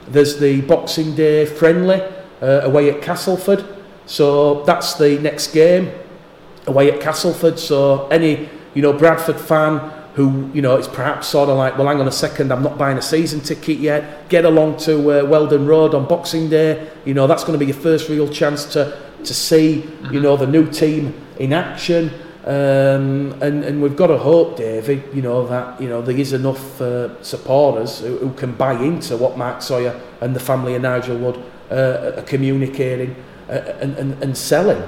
There's the Boxing Day friendly uh, away at Castleford. So that's the next game away at Castleford. So any you know Bradford fan who you know is perhaps sort of like, well, hang on a second, I'm not buying a season ticket yet. Get along to uh, Wheldon Road on Boxing Day. You know that's going to be your first real chance to to see mm-hmm. you know the new team in action. Um, and, and we've got to hope, David, you know, that you know there is enough uh, supporters who, who can buy into what Mark Sawyer and the family of Nigel Wood uh, are communicating uh, and, and, and selling.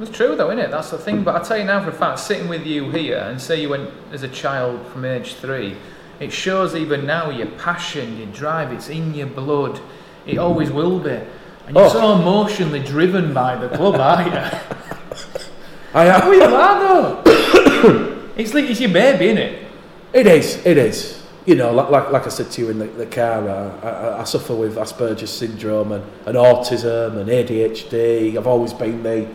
It's true though, isn't it? That's the thing. But I tell you now for a fact, sitting with you here and say you went as a child from age three, it shows even now your passion, your drive, it's in your blood. It always will be. And you're oh. so emotionally driven by the club, aren't you? I am. Oh, you are though. it's like it's your baby, isn't it? It is. It is. You know, like, like, like I said to you in the, the car, I, I, I suffer with Asperger's syndrome and, and autism and ADHD. I've always been the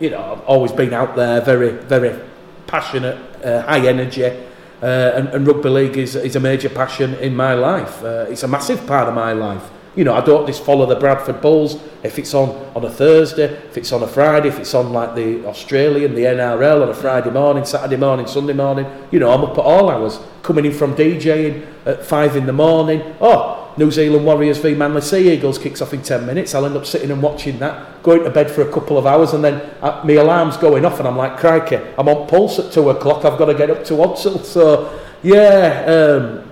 you know, I've always been out there, very, very passionate, uh, high energy, uh, and, and rugby league is, is a major passion in my life. Uh, it's a massive part of my life. you know, I don't just follow the Bradford Bulls. If it's on on a Thursday, if it's on a Friday, if it's on like the Australian, the NRL on a Friday morning, Saturday morning, Sunday morning, you know, I'm up at all hours, coming in from DJing at five in the morning. Oh, New Zealand Warriors v Manly Sea Eagles kicks off in 10 minutes. I'll end up sitting and watching that, going to bed for a couple of hours, and then uh, my alarm's going off, and I'm like, crikey, I'm on pulse at two o'clock. I've got to get up to Odsal. So, yeah, um,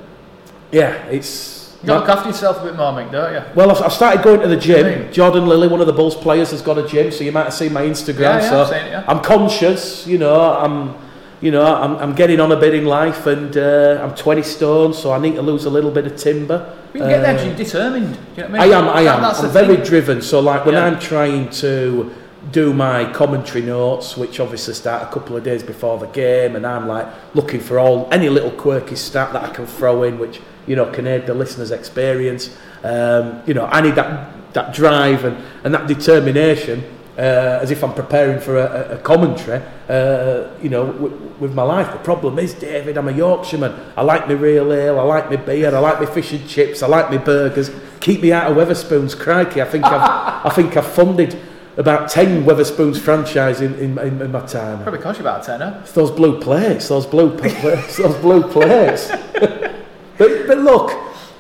yeah, it's. You got to look after yourself a bit more, Mick, don't you? Well, I've, I've started going to the gym. Jordan Lilley, one of the Bulls players, has got a gym, so you might have seen my Instagram. Yeah, yeah, so I've seen it, yeah. I'm conscious, you know, I'm, you know, I'm, I'm getting on a bit in life, and uh, I'm 20 stone, so I need to lose a little bit of timber. You can get there Uh, you're determined. Do you know what I I am, I That- am. That's I'm very thing. driven. So, like, when Yeah. I'm trying to do my commentary notes, which obviously start a couple of days before the game, and I'm like looking for all any little quirky stat that I can throw in, which you know can aid the listener's experience. Um, you know, I need that that drive and, and that determination. Uh, as if I'm preparing for a, a commentary, uh, you know, w- with my life. The problem is, David, I'm a Yorkshireman. I like my real ale, I like my beer, I like my fish and chips, I like my burgers. Keep me out of Wetherspoons, crikey. I think I've, I think I've funded about 10 Wetherspoons franchise in, in, in, in my time. Probably cost you about a tenner. It's those blue plates, those blue plates, those blue plates. but, but look,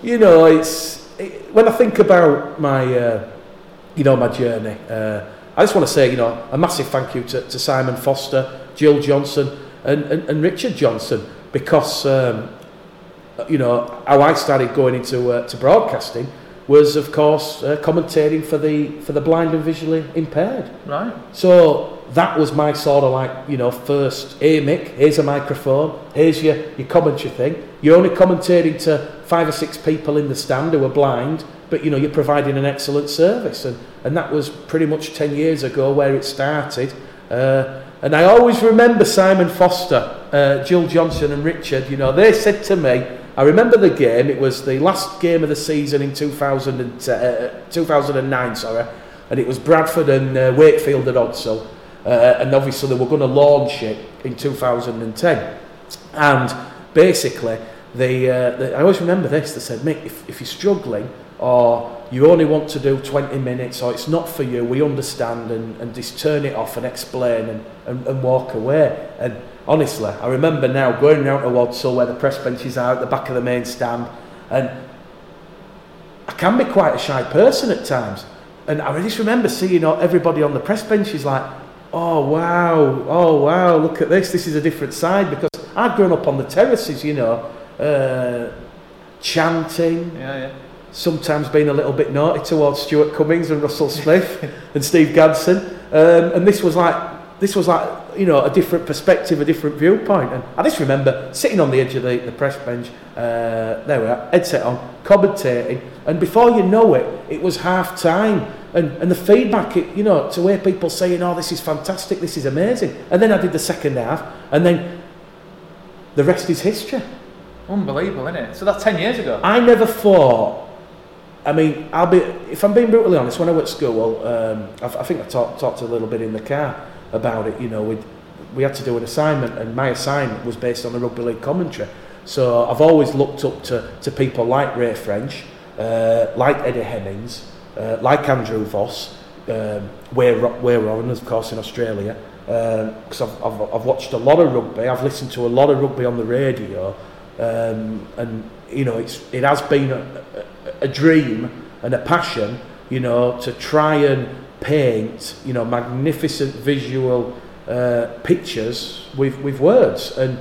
you know, it's it, when I think about my, uh, you know, my journey. Uh, I just want to say, you know, a massive thank you to, to Simon Foster, Jill Johnson, and, and, and Richard Johnson because, um, you know, how I started going into uh, to broadcasting was, of course, uh, commentating for the for the blind and visually impaired. Right. So that was my sort of like, you know, first, hey Mick, here's a microphone, here's your, your commentary thing. You're only commentating to five or six people in the stand who are blind, but you know, you're providing an excellent service. And, and that was pretty much 10 years ago where it started. Uh, and I always remember Simon Foster, uh, Jill Johnson and Richard, you know, they said to me, I remember the game, it was the last game of the season in 2000 and, uh, 2009, sorry, and it was Bradford and uh, Wakefield at Odsal, uh, and obviously they were going to launch it in 2010. And basically, they, uh, they, I always remember this, they said, Mick, if, if you're struggling or you only want to do 20 minutes or it's not for you, we understand and, and just turn it off and explain and, and, and walk away. And honestly, I remember now going round to Odsal where the press benches are at the back of the main stand and I can be quite a shy person at times. And I just remember seeing everybody on the press benches like, oh wow, oh wow, look at this, this is a different side because I'd grown up on the terraces, you know, uh, chanting, Yeah, yeah. Sometimes being a little bit naughty towards Stuart Cummings and Russell Smith and Steve Gadsden. Um, and this was like this was like you know a different perspective, a different viewpoint. And I just remember sitting on the edge of the, the press bench. Uh, there we are, headset on, commentating, and before you know it, it was half time. And, and the feedback, it, you know, to hear people saying, "Oh, this is fantastic, this is amazing," and then I did the second half, and then the rest is history. Unbelievable, isn't it? So that's 10 years ago. I never thought. I mean, I'll be if I'm being brutally honest. When I went to school, um, I, I think I talked talked a little bit in the car about it. You know, we we had to do an assignment, and my assignment was based on the rugby league commentary. So I've always looked up to, to people like Ray French, uh, like Eddie Hemmings, uh, like Andrew Voss, um, where Ray Warren, of course, in Australia. Because I've, I've, I've watched a lot of rugby, I've listened to a lot of rugby on the radio, um, and you know it's it has been a, a, a dream and a passion, you know, to try and paint you know magnificent visual uh, pictures with with words, and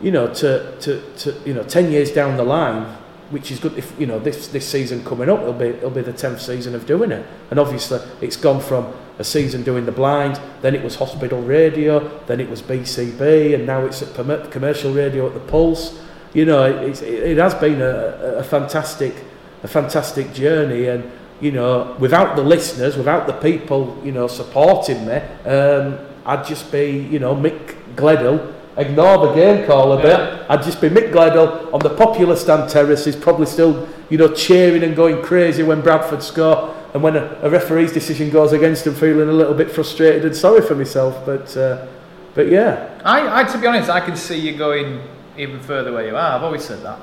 you know to, to, to you know ten years down the line, which is good if you know this this season coming up, it'll be it'll be the tenth season of doing it, and obviously it's gone from a season doing the blind, then it was hospital radio, then it was BCB, and now it's at commercial radio at the Pulse. You know, it, it has been a, a fantastic, a fantastic journey, and you know, without the listeners, without the people, you know, supporting me, um, I'd just be, you know, Mick Gledhill. Ignore the game call a bit. Yeah. I'd just be Mick Gledhill on the popular stand terraces, probably still, you know, cheering and going crazy when Bradford score, and when a, a referee's decision goes against them, feeling a little bit frustrated and sorry for myself. But, uh, but yeah, I, I, to be honest, I can see you going even further where you are. I've always said that.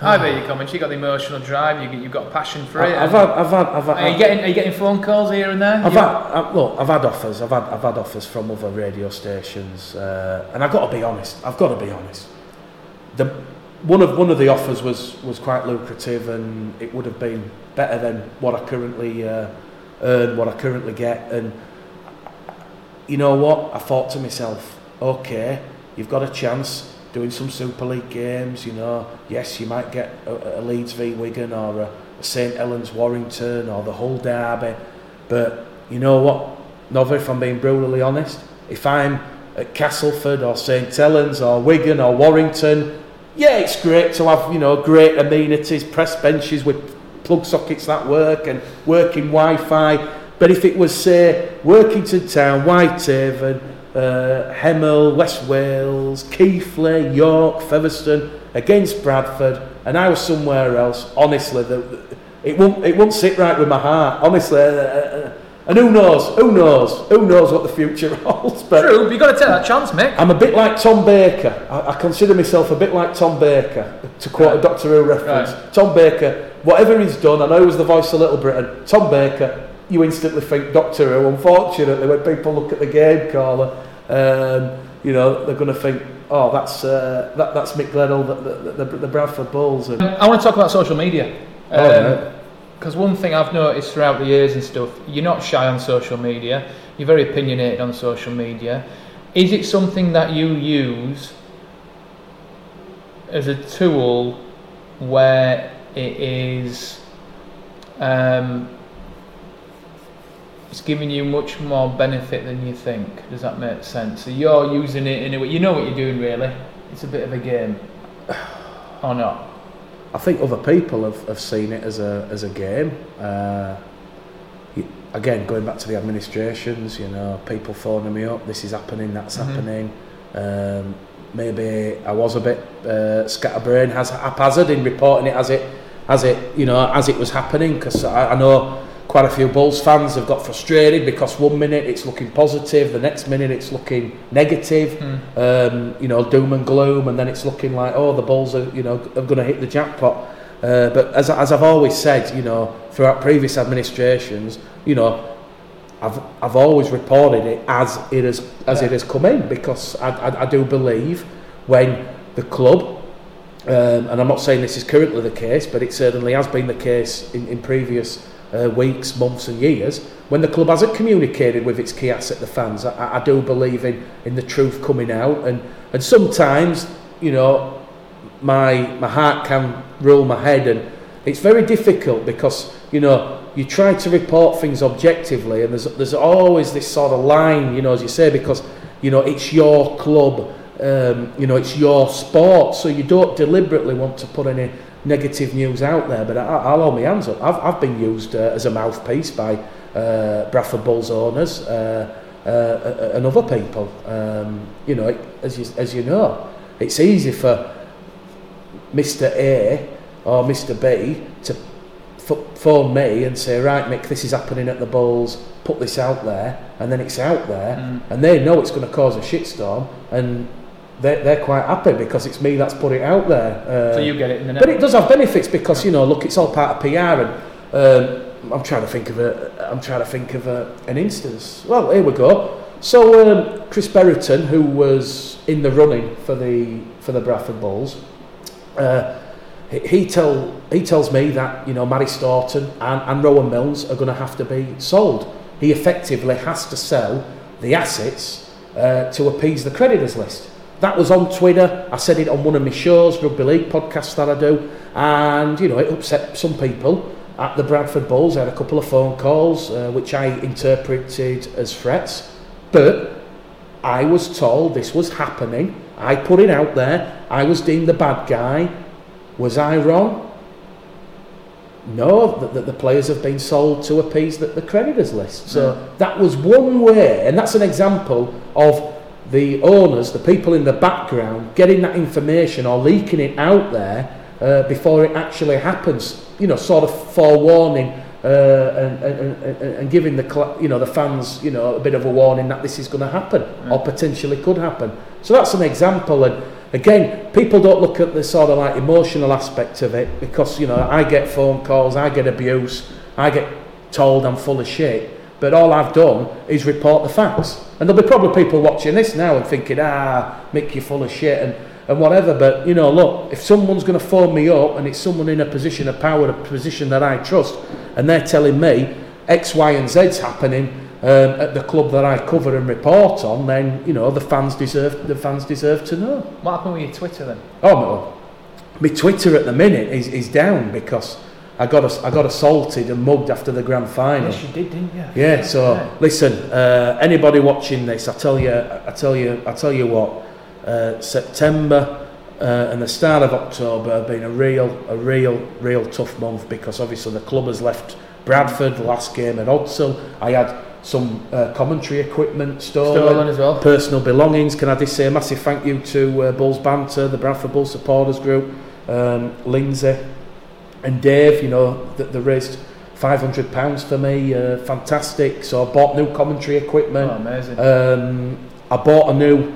I bet your comments. You got the emotional drive. You you've got passion for it. I've had, I've had, I've had. Are you getting Are you getting phone calls here and there? I've You- had, I, look, I've had offers. I've had, I've had offers from other radio stations, uh, and I've got to be honest. I've got to be honest. The one of one of the offers was was quite lucrative, and it would have been better than what I currently uh, earn, what I currently get. And you know what? I thought to myself, okay, you've got a chance doing some Super League games. You know, yes, you might get a, a Leeds v Wigan or a, a St Helens Warrington or the Hull Derby. But you know what, Nova, if I'm being brutally honest, if I'm at Castleford or St Helens or Wigan or Warrington, yeah, it's great to have, you know, great amenities, press benches with plug sockets that work and working Wi-Fi. But if it was, say, Workington Town, Whitehaven, uh, Hemel, West Wales, Keighley, York, Featherstone, against Bradford, and I was somewhere else, honestly, the, the, it won't it won't sit right with my heart. Honestly, uh, uh, and who knows? Who knows? Who knows what the future holds? But True, but you got to take that chance, Mick. I'm a bit like Tom Baker. I, I consider myself a bit like Tom Baker, to quote a Doctor Who reference. Right. Tom Baker, whatever he's done, I know he was the voice of Little Britain. Tom Baker, you instantly think Doctor Who. Unfortunately, when people look at the game caller, um, you know, they're going to think, oh, that's uh, that, that's Mick Gledhill, the, the, the, the Bradford Bulls. And, I want to talk about social media. Oh, yeah. Because one thing I've noticed throughout the years and stuff, you're not shy on social media. You're very opinionated on social media. Is it something that you use as a tool where it is um, it's giving you much more benefit than you think? Does that make sense? So you're using it in a way you know what you're doing really. It's a bit of a game, or not? I think other people have, have seen it as a as a game. Uh, again, going back to the administrations, you know, people phoning me up. This is happening. That's Mhm. happening. Um, maybe I was a bit uh, scatterbrained, has haphazard in reporting it as it as it you know as it was happening. Because I, I know quite a few Bulls fans have got frustrated because one minute it's looking positive, the next minute it's looking negative Hmm. um, you know, doom and gloom, and then it's looking like, oh, the Bulls are, you know, are going to hit the jackpot. Uh, but as, as I've always said, you know, throughout previous administrations, you know, I've, I've always reported it as it has as it has come in because I, I, I do believe when the club, um, and I'm not saying this is currently the case, but it certainly has been the case in, in previous uh, weeks, months, and years. When the club hasn't communicated with its key asset, the fans, I, I do believe in, in the truth coming out, and and sometimes, you know, my my heart can rule my head, and it's very difficult because you know you try to report things objectively, and there's there's always this sort of line, you know, as you say, because you know it's your club, um, you know, it's your sport, so you don't deliberately want to put any negative news out there. But I, I'll hold my hands up. I've I've been used uh, as a mouthpiece by uh, Bradford Bulls owners. Uh, uh, and other people, um, you know, as you, as you know, it's easy for Mr. A or Mr. B to f- phone me and say, right, Mick, this is happening at the Bulls, put this out there, and then it's out there, Mm. and they know it's going to cause a shitstorm, and they're, they're quite happy because it's me that's put it out there. Uh, So you get it in the net. but it does have benefits because you know, look, it's all part of PR, and um, I'm trying to think of a, I'm trying to think of a, an instance. Well, here we go. So um, Chris Berriton, who was in the running for the for the Bradford Bulls, uh, he, he tell he tells me that you know Matty Staunton and, and Rowan Mills are going to have to be sold. He effectively has to sell the assets uh, to appease the creditors list. That was on Twitter. I said it on one of my shows, rugby league podcasts that I do, and you know it upset some people at the Bradford Bulls. I had a couple of phone calls, uh, which I interpreted as threats, but I was told this was happening. I put it out there. I was deemed the bad guy. Was I wrong? No, that the, the players have been sold to appease the, the creditors list. So that was one way, and that's an example of the owners, the people in the background, getting that information or leaking it out there uh, before it actually happens. You know, sort of forewarning uh, and, and, and, and giving the cl- you know the fans you know a bit of a warning that this is going to happen or potentially could happen. So that's an example, and again, people don't look at the sort of like emotional aspect of it because you know I get phone calls, I get abuse, I get told I'm full of shit. But all I've done is report the facts. And there'll be probably people watching this now and thinking, ah, Mick, you're full of shit and, and whatever. But, you know, look, if someone's going to phone me up and it's someone in a position of power, a position that I trust, and they're telling me X, Y, and Z's happening um, at the club that I cover and report on, then, you know, the fans deserve, the fans deserve to know. What happened with your Twitter then? Oh, no. My Twitter at the minute is, is down because I got I got assaulted and mugged after the grand final. Yes, you did, didn't you? Yeah. So Yeah. listen, uh, anybody watching this, I tell you, I tell you, I tell you what. Uh, September uh, and the start of October have been a real, a real, real tough month because obviously the club has left Bradford. Last game at Odsal, I had some uh, commentary equipment stolen. Stolen as well. Personal belongings. Can I just say a massive thank you to uh, Bulls Banter, the Bradford Bulls supporters group, um, Lindsay and Dave. You know that they raised five hundred pounds for me. Uh, fantastic. So I bought new commentary equipment. Oh, amazing. Um, I bought a new.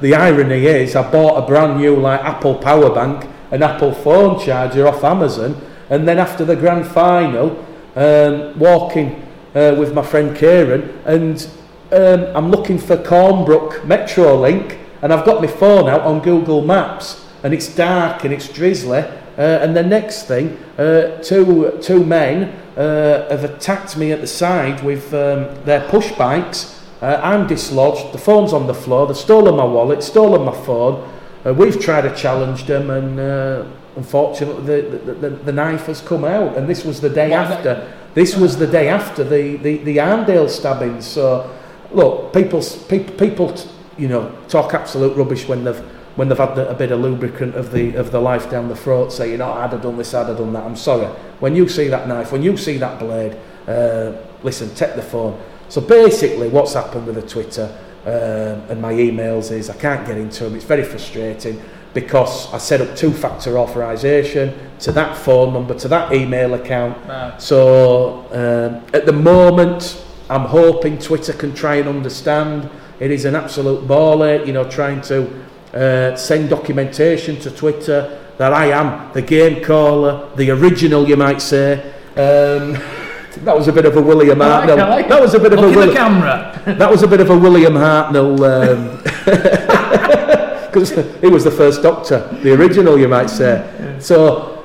The irony is, I bought a brand new like Apple power bank, an Apple phone charger off Amazon, and then after the grand final, um, walking uh, with my friend Kieran, and um, I'm looking for Cornbrook Metrolink, and I've got my phone out on Google Maps, and it's dark and it's drizzly, uh, and the next thing, uh, two two men uh, have attacked me at the side with um, their push bikes. Uh, I'm dislodged. The phone's on the floor. They've stolen my wallet, stolen my phone. Uh, we've tried to challenge them, and uh, unfortunately, the, the, the, the knife has come out. And this was the day What, after. This was the day after the the, the Arndale stabbing. So, look, people people people you know talk absolute rubbish when they've when they've had the, a bit of lubricant of the of the life down the throat, saying, "Oh, I'd have done this, I'd have done that." I'm sorry. When you see that knife, when you see that blade, uh, listen, take the phone. So basically, what's happened with the Twitter um, and my emails is I can't get into them. It's very frustrating because I set up two-factor authorization to that phone number, to that email account. So um, at the moment, I'm hoping Twitter can try and understand. It is an absolute ball you know, trying to uh, send documentation to Twitter that I am the game caller, the original, you might say. Um, that was a bit of a William like, Hartnell. I like that was a bit of Look a William, camera. that was a bit of a William Hartnell because he was the first Doctor, the original, you might say. So,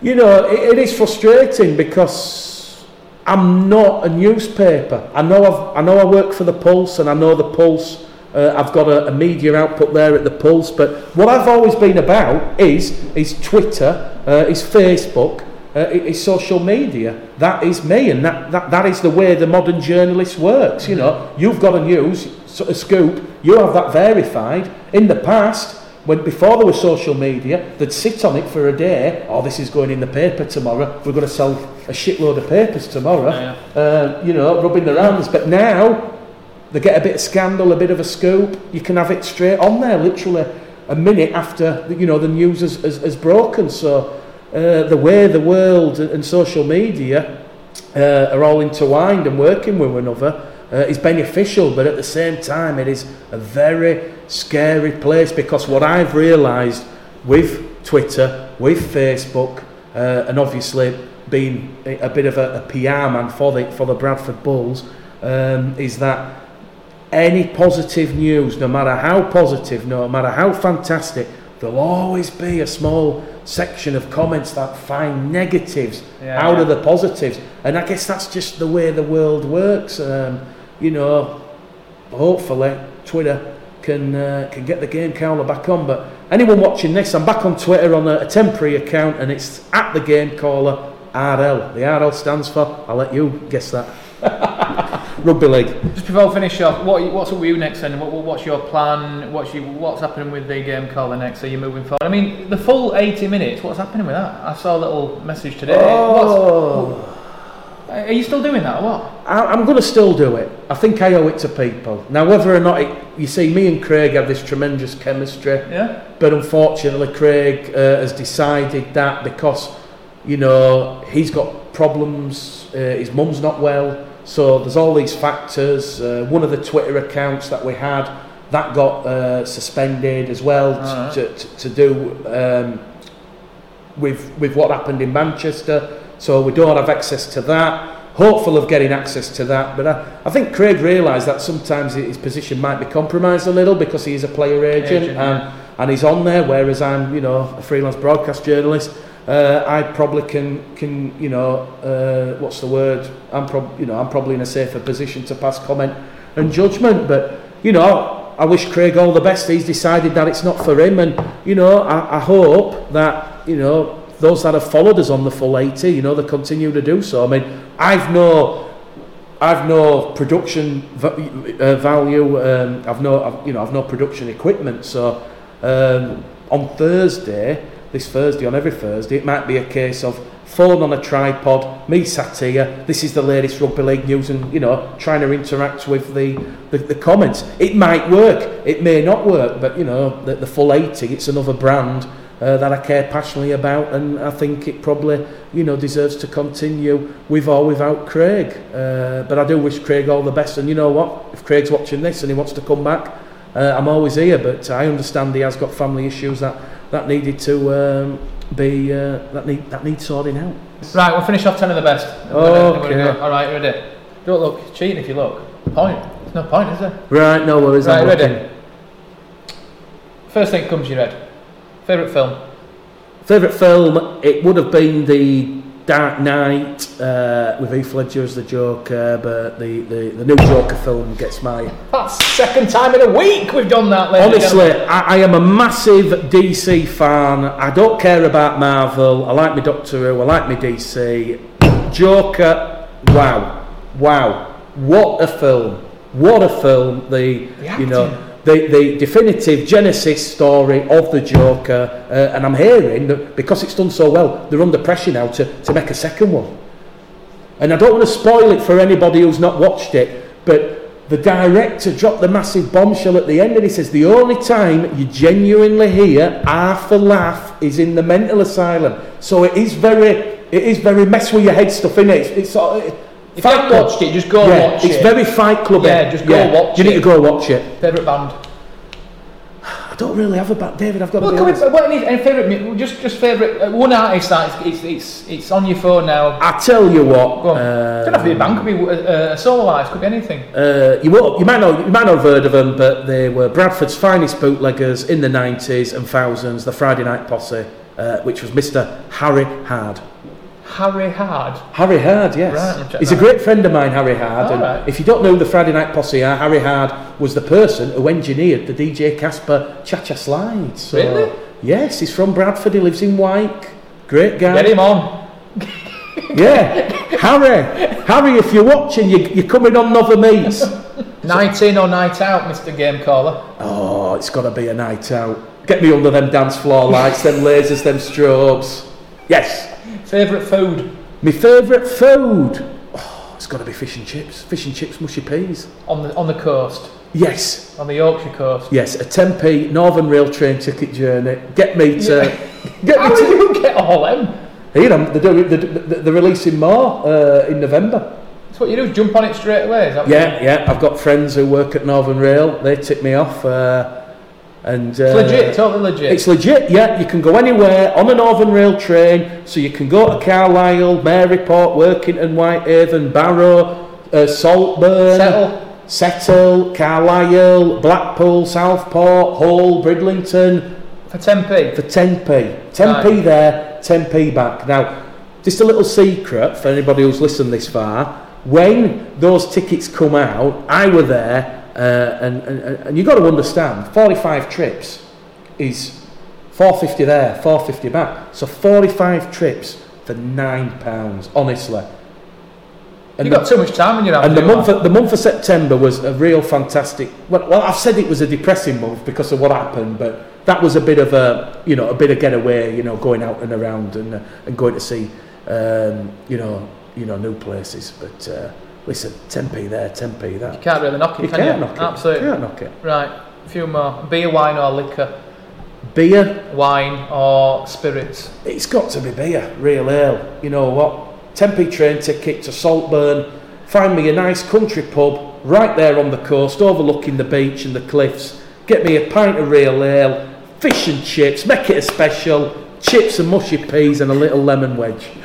you know, it, it is frustrating because I'm not a newspaper. I know I've, I know I work for the Pulse, and I know the Pulse. Uh, I've got a, a media output there at the Pulse, but what I've always been about is is Twitter, uh, is Facebook, uh, is social media. That is me, and that, that, that is the way the modern journalist works. You know, you've got a news, a scoop, you have that verified. In the past, when before there was social media, they'd sit on it for a day. Oh, this is going in the paper tomorrow. We're going to sell a shitload of papers tomorrow. Yeah, Uh, you know, rubbing their hands. But now they get a bit of scandal, a bit of a scoop. You can have it straight on there, literally a minute after you know the news has, has, has broken. So uh, the way the world and social media uh, are all intertwined and working with one another uh, is beneficial, but at the same time, it is a very scary place because what I've realised with Twitter, with Facebook, uh, and obviously being a bit of a, a PR man for the for the Bradford Bulls, um, is that any positive news, no matter how positive, no matter how fantastic, there'll always be a small section of comments that find negatives Yeah, out yeah. of the positives. And I guess that's just the way the world works. Um, you know, hopefully Twitter can uh, can get the game caller back on. But anyone watching this, I'm back on Twitter on a, a temporary account, and it's at the game caller RL. The RL stands for. I'll let you guess that. Rugby league. Just before we finish off, what, what's up with you next then? What, what's your plan? What's, you, what's happening with the game caller next? Are you moving forward? I mean, the full 80 minutes, what's happening with that? I saw a little message today. Oh. Are you still doing that or what? I, I'm going to still do it. I think I owe it to people. Now, whether or not it, you see, me and Craig have this tremendous chemistry, Yeah? but unfortunately, Craig uh, has decided that because, you know, he's got problems, uh, his mum's not well, so there's all these factors. Uh, one of the Twitter accounts that we had that got uh, suspended as well Alright. to, to, to do um, with with what happened in Manchester. So we don't have access to that. Hopeful of getting access to that, but I, I think Craig realised that sometimes his position might be compromised a little because he is a player agent, Agent, and, and he's on there, whereas I'm, you know, a freelance broadcast journalist. Uh, I probably can, can you know, uh, what's the word? I'm prob- you know, I'm probably in a safer position to pass comment and judgment. But you know, I wish Craig all the best. He's decided that it's not for him, and you know, I, I hope that you know those that have followed us on the full 80, you know, they continue to do so. I mean, I've no. I've no production va- uh, value. Um, I've no, I've, you know, I've no production equipment. So um, on Thursday, this Thursday, on every Thursday, it might be a case of phone on a tripod, me sat here. This is the latest rugby league news, and you know, trying to interact with the the, the comments. It might work. It may not work, but you know, the, the full 80. It's another brand. Uh, that I care passionately about, and I think it probably, you know, deserves to continue with or without Craig. Uh, but I do wish Craig all the best, and you know what? If Craig's watching this and he wants to come back, uh, I'm always here. But I understand he has got family issues that that needed to um, be uh, that need that needs sorting out. Right, we'll finish off 10 of the best. Gonna- Okay. go. Alright, ready? Don't look, cheating if you look. Point. There's no point, is there? Right, no worries. Right, I'm ready? looking. First thing that comes to your head. Favourite film? Favourite film? It would have been the Dark Knight uh, with Heath Ledger as the Joker, but the, the, the new Joker film gets my That's second time in a week we've done that, Honestly. I, I am a massive DC fan. I don't care about Marvel. I like my Doctor Who. I like my DC. Joker, wow, wow, what a film! What a film! The, The you know. The the definitive genesis story of the Joker, uh, and I'm hearing that because it's done so well, they're under pressure now to, to make a second one. And I don't want to spoil it for anybody who's not watched it, but the director dropped the massive bombshell at the end and he says the only time you genuinely hear half a laugh is in the mental asylum. So it is very, it is very mess with your head stuff, in it? It's, it's If you haven't watched it, just go yeah, watch it's it. It's very Fight Club. Yeah, just go watch You need to go watch it. Favourite band? I don't really have a band, David. I've got to Well, be we, what any, any favourite, just just favourite, uh, one artist that it's, it's, it's, it's on your phone now. I tell you what. Go on. uh, Don't have to be a band, could be a, a solo artist, could be anything. Uh, you, won't, you might not you might not have heard of them, but they were Bradford's finest bootleggers in the 90s and thousands. The Friday Night Posse, uh, which was Mr. Harry Hard. Harry Hard. Harry Hard, yes. Right, He's a great friend of mine, Harry Hard. And right. If you don't know who the Friday Night Posse are, Harry Hard was the person who engineered the DJ Casper Cha Cha Slides. So, Really? Yes, he's from Bradford. He lives in Wyke. Great guy. Get him on. Yeah, Harry. Harry, if you're watching, you, you're coming on Nova Meets. Night in or night out, Mr. Game Caller. Oh, it's got to be a night out. Get me under them dance floor lights, them lasers, them strobes. Yes. Favourite food My favourite food. Oh, it's got to be fish and chips. Fish and chips, mushy peas. on the on the coast, Yes. on the Yorkshire coast. Yes, a 10p Northern Rail train ticket journey. Get me to. Get How me did to. you get all them? Here, I'm, they're, doing, they're, they're releasing more uh, in November. That's what you do, jump on it straight away. Is that what Yeah, yeah. I've got friends who work at Northern Rail. They tip me off. Uh, and uh, It's legit, totally legit. It's legit, yeah. You can go anywhere on a Northern Rail train. So you can go to Carlisle, Maryport, Workington, Whitehaven, Barrow, uh, Saltburn, Settle. Settle, Carlisle, Blackpool, Southport, Hull, Bridlington For 10p. for 10p. 10p Right. there, 10p back. Now, just a little secret for anybody who's listened this far. When those tickets come out, I were there, uh, and, and, and you've got to understand, 45 trips is 450 there, 450 back. So 45 trips for £9, honestly. And You've got too much time in your hands. and the month, of, the month of September was a real fantastic. Well, well, I've said it was a depressing month because of what happened, but that was a bit of a, you know, a bit of getaway. You know, going out and around and uh, and going to see, um, you know, you know, new places. But uh, listen, 10p there, 10p You can't really knock it, You can can't you? knock it. Absolutely. Can't knock it. Right, a few more. Beer, wine, or liquor? Beer, Wine or spirits? it's got to be beer, real ale. You know what? 10p train ticket to Saltburn. Find me a nice country pub right there on the coast, overlooking the beach and the cliffs. get me a pint of real ale, fish and chips, make it a special, chips and mushy peas and a little lemon wedge.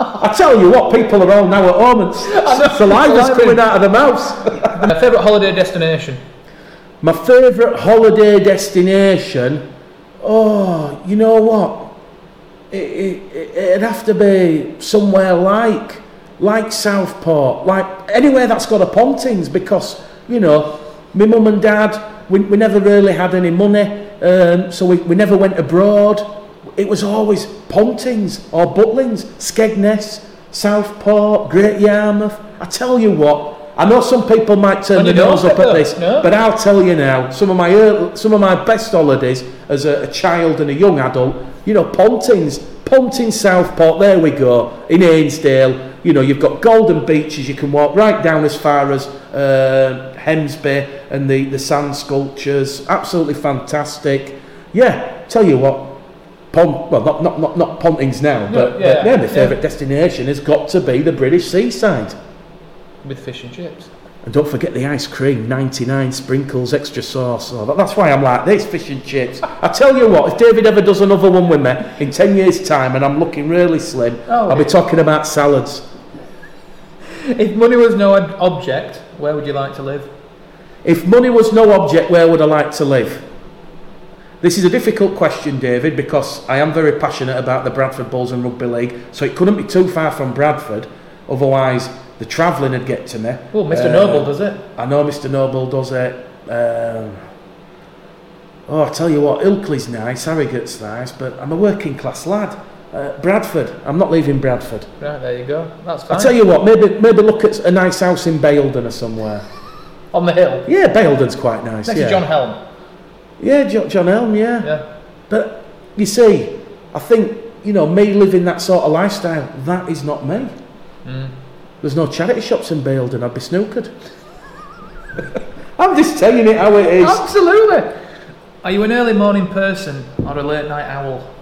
I tell you what, people are all now at home and saliva's coming out of the mouth. My favourite holiday destination. My favourite holiday destination, oh, you know what? It, it, it'd have to be somewhere like, like Southport, like anywhere that's got a Pontins, because, you know, my mum and dad, we, we never really had any money, um, so we, we never went abroad. It was always Pontins or Butlins, Skegness, Southport, Great Yarmouth. I tell you what, I know some people might turn their nose up at this, no? but I'll tell you now, some of my early, some of my best holidays as a, a child and a young adult, you know, Pontins, Pontins Southport, there we go, in Ainsdale, you know, you've got golden beaches, you can walk right down as far as uh, Hemsby and the, the sand sculptures, absolutely fantastic. Yeah, tell you what, Pont, well, not, not, not, not Pontins now, No, but, yeah, but yeah. favourite destination has got to be the British seaside. With fish and chips. And don't forget the ice cream, 99 sprinkles, extra sauce. Oh, that- that's why I'm like this, fish and chips. I tell you what, if David ever does another one with me in 10 years' time and I'm looking really slim, Oh, I'll be talking about salads. If money was no ob- object, where would you like to live? If money was no object, where would I like to live? This is a difficult question, David, because I am very passionate about the Bradford Bulls and Rugby League, so it couldn't be too far from Bradford, otherwise the travelling would get to me. Oh, Mr. Uh, Noble does it. I know Mr. Noble does it. Um, oh, I tell you what, Ilkley's nice, Harrogate's nice, but I'm a working class lad. Uh, Bradford, I'm not leaving Bradford. Right, there you go. That's fine. I tell you what, maybe maybe look at a nice house in Baildon or somewhere. On the hill. Yeah, Baildon's quite nice. Next yeah. to John Helm. Yeah, John, John Elm, yeah. Yeah. But you see, I think you know me living that sort of lifestyle. That is not me. Mm. There's no charity shops in Baildon. I'd be snookered. I'm just telling it how it is. Absolutely. Are you an early morning person or a late night owl?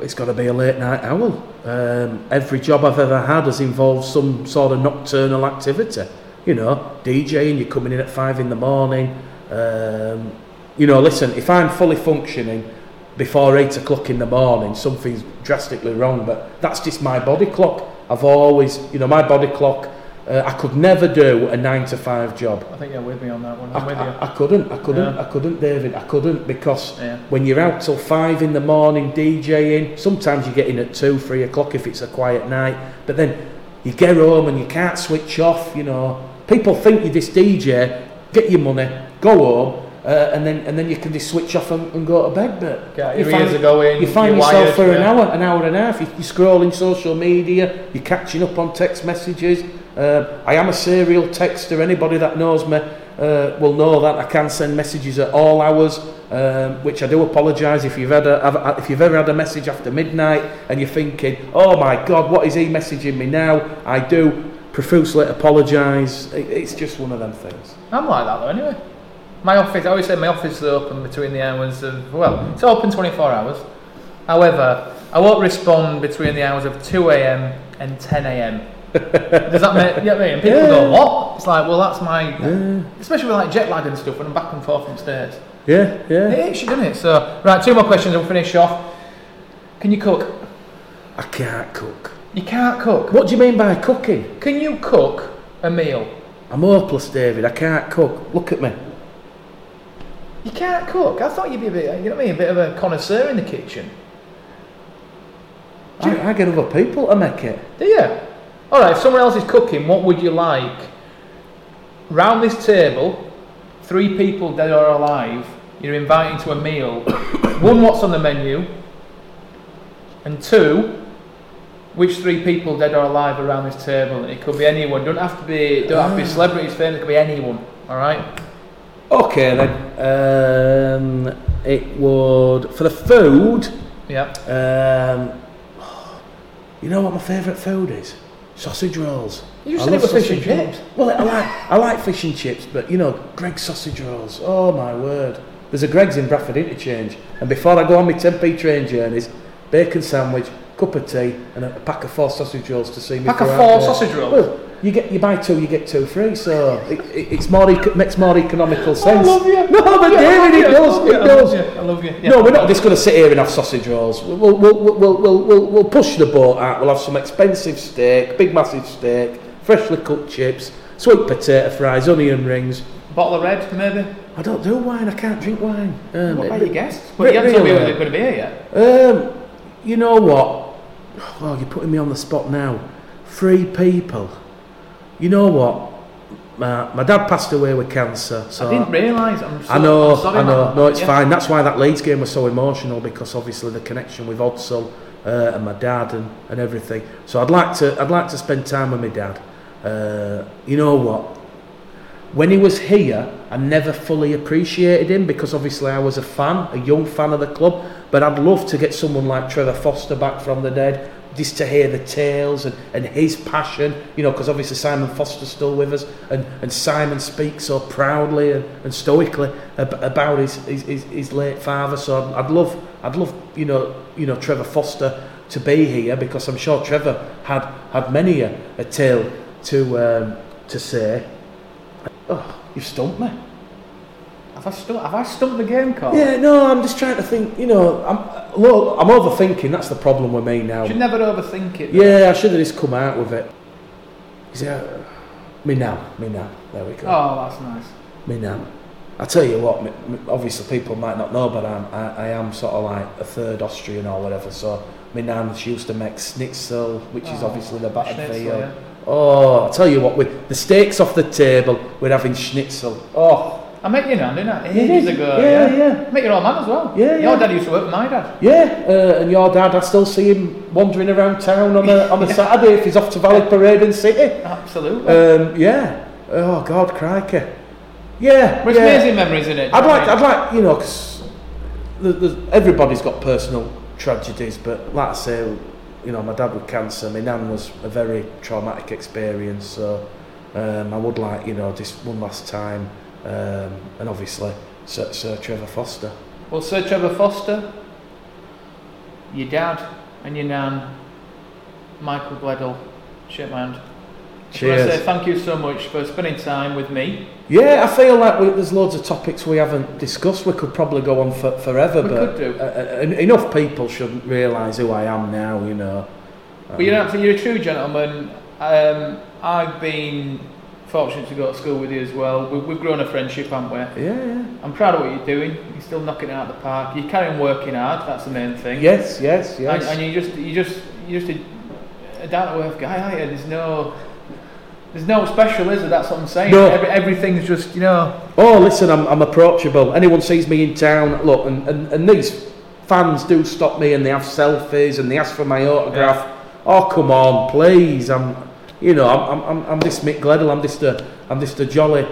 It's got to be a late night owl. Um, every job I've ever had has involved some sort of nocturnal activity. You know, DJing, you're coming in at five in the morning. Um, you know, listen, if I'm fully functioning before eight o'clock in the morning, something's drastically wrong, but that's just my body clock. I've always, you know, my body clock, uh, I could never do a nine to five job. I think you're with me on that one. I, I'm with you. I, I couldn't, I couldn't, Yeah. I couldn't, David. I couldn't because Yeah. when you're out till five in the morning DJing, sometimes you get in at two, three o'clock if it's a quiet night. But then you get home and you can't switch off. You know, people think you're this DJ. Get your money, go home, uh, and then and then you can just switch off and, and go to bed. But Yeah, you are going. you find yourself wired, for an hour, an hour and a half. You- You're scrolling social media, you're catching up on text messages. Uh, I am a serial texter. Anybody that knows me uh, will know that I can send messages at all hours, um, which I do apologise if you've had a, if you've ever had a message after midnight and you're thinking, oh my God, what is he messaging me now? I do profusely apologise. It, it's just one of them things. I'm like that though, anyway. My office, I always say my office is open between the hours of, well, it's open 24 hours. However, I won't respond between the hours of 2am and 10am. Does that make, you know what I mean? People Yeah. go, what? It's like, well, that's my, Yeah, especially with like jet lag and stuff when I'm back and forth from States. yeah, yeah. It is, doesn't it? So, right, two more questions and we'll finish off. Can you cook? I can't cook. You can't cook. What do you mean by cooking? Can you cook a meal? I'm hopeless, David. I can't cook. Look at me. You can't cook. I thought you'd be a bit, you know what I mean, a bit of a connoisseur in the kitchen. I, I get other people to make it. Do you? All right. If someone else is cooking, what would you like? Round this table, three people dead or alive. You're inviting to a meal. One, what's on the menu? And two, which three people dead or alive around this table? And it could be anyone. Don't have to be. Don't have to be ah. celebrities, famous. It could be anyone. All right. Okay then. Um, it would for the food. Yeah. Um, you know what my favourite food is? Sausage rolls. You said it was fish and rolls. chips. Well, I like I like fish and chips, but you know, Greggs sausage rolls. Oh my word! There's a Greggs in Bradford Interchange, and before I go on my 10p train journeys, bacon sandwich, cup of tea, and a, pack of four sausage rolls to see me. Pack of four sausage rolls? Well, you get you buy two, you get two free. So it, it, it's more eco- makes more economical sense. I love you. No, but Yeah, David, it does. It does. I love you. Yeah. No, we're not just going to sit here and have sausage rolls. We'll, we'll, we'll, we'll, we'll, we'll, we'll push the boat out. We'll have some expensive steak, big massive steak, freshly cooked chips, sweet potato fries, onion rings. Bottle of red, maybe. I don't do wine. I can't drink wine. Um, What it- about your guests? But you haven't told me whether they're going to be here yet. Um, you know what? Oh, you're putting me on the spot now. Three people. You know what? My, my dad passed away with cancer. So I didn't realise. I'm so, I know, I'm sorry, I know. man. No, it's Yeah. fine. That's why that Leeds game was so emotional because obviously the connection with Odsal uh, and my dad and, and everything. So I'd like to I'd like to spend time with my dad. Uh, you know what? When he was here, I never fully appreciated him because obviously I was a fan, a young fan of the club. But I'd love to get someone like Trevor Foster back from the dead, just to hear the tales and, and his passion, you know, because obviously Simon Foster's still with us, and, and Simon speaks so proudly and, and stoically ab- about his, his, his, his late father. So I'd, I'd love, I'd love, you know, you know, Trevor Foster to be here because I'm sure Trevor had had many a, a tale to um, to say. Oh, you've stumped me. Have I, stumped, have I stumped the game, Carl? Yeah, no, I'm just trying to think. You know, I'm look, I'm overthinking. That's the problem with me now. You should never overthink it. though. Yeah, I should have just come out with it. Is it me now? Me now. There we go. Oh, that's nice. Me now. I tell you what. Me, me- obviously, people might not know, but I'm, I, I am sort of like a third Austrian or whatever. So, my nan she used to make schnitzel, which is Oh, obviously the battered veal. yeah. Oh, I tell you what, with the steaks off the table, we're having schnitzel. Oh, I met your nan, didn't I? You Ages ago. Yeah, Yeah, yeah. I met your old man as well. Yeah, yeah. Your yeah. dad used to work with my dad. yeah. Uh, and your dad, I still see him wandering around town on a on a Saturday if he's off to Valley Parade in City. Absolutely. Um, yeah. Oh God, crikey. Yeah. It's yeah. amazing memories, isn't it? I'd like, I'd like, you know, because everybody's got personal tragedies, but like I say, you know, my dad with cancer, my nan was a very traumatic experience, so um, I would like, you know, just one last time, um, and obviously Sir, Sir Trevor Foster. Well, Sir Trevor Foster, your dad, and your nan, Michael Gledhill, shake my hand. I say Cheers. thank you so much for spending time with me. Yeah, I feel like we, there's loads of topics we haven't discussed. We could probably go on for, forever, We but could do. Uh, uh, enough people shouldn't realise who I am now, you know. But you're, an, you're a true gentleman. Um, I've been fortunate to go to school with you as well. We, we've grown a friendship, haven't we? Yeah, yeah. I'm proud of what you're doing. You're still knocking it out of the park. You're carrying working hard. That's the main thing. Yes, yes, yes. And, and you just, you just, you just a, a down to earth guy, aren't you? There's no, there's no special, is there? That's what I'm saying. No. Every, everything's just, you know. Oh, listen, I'm, I'm approachable. Anyone sees me in town, look, and, and, and these fans do stop me and they have selfies and they ask for my autograph. Oh, come on, please. I'm, you know, I'm, I'm, I'm, I'm this Mick Gledhill. I'm just a, I'm just a jolly,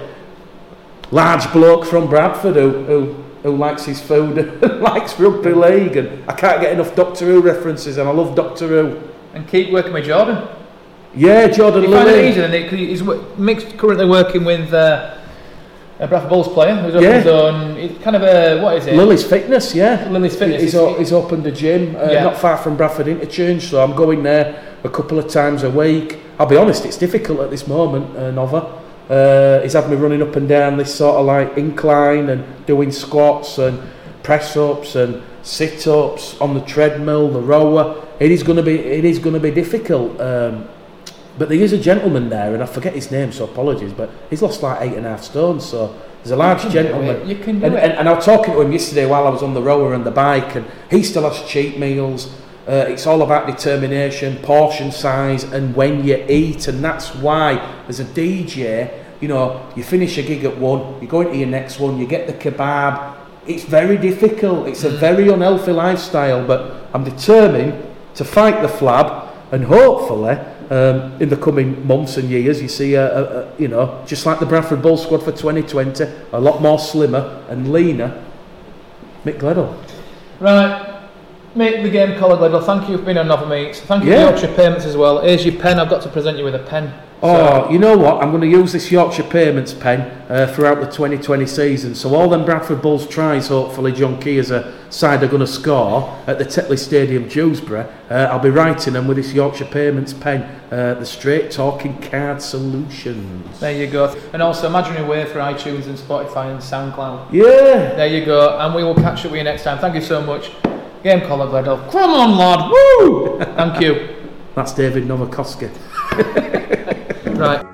large bloke from Bradford who, who, who likes his food and likes rugby league. And I can't get enough Doctor Who references, and I love Doctor Who. And keep working with Jordan. Yeah, Jordan You find it easier than it, he's Mick's currently working with uh, a Bradford Bulls player who's opened Yeah. his own, it's kind of a, what is it? Lilley's Fitness, yeah. Lilley's Fitness. He's, o- he's opened a gym uh, Yeah. not far from Bradford Interchange, so I'm going there a couple of times a week. I'll be honest, it's difficult at this moment, uh, Nova. Uh, he's had me running up and down this sort of like incline and doing squats and press ups and sit ups on the treadmill, the rower. It is going to be it is going to be difficult. Um, but there is a gentleman there, and I forget his name, so apologies. But he's lost like eight and a half stone, so there's a large gentleman. You can do And, it. and, and I was talking to him yesterday while I was on the rower and the bike, and he still has cheat meals. Uh, it's all about determination, portion size, and when you eat, and that's why as a DJ, you know, you finish a gig at one, you go into your next one, you get the kebab. It's very difficult. It's a very unhealthy lifestyle, but I'm determined to fight the flab, and hopefully. Um, in the coming months and years, you see, a, a, a, you know, just like the Bradford Bull squad for 2020, a lot more slimmer and leaner. Mick Gledhill. Right. Make the game Colin Gledhill. Thank you for being on Nova Meets. Thank you Yeah. for your extra payments as well. Here's your pen. I've got to present you with a pen. Oh, you know what? I'm going to use this Yorkshire Payments pen uh, throughout the 2020 season. So all them Bradford Bulls tries, hopefully John Kear's a side are going to score at the Tetley Stadium, Dewsbury. Uh, I'll be writing them with this Yorkshire Payments pen. Uh, the straight talking card solutions. There you go. And also imagine Imaginary Way for iTunes and Spotify and SoundCloud. Yeah. There you go. And we will catch up with you next time. Thank you so much. Game caller Gledhill. Oh, come on, lad. Woo! Thank you. That's David Novakoski. Right.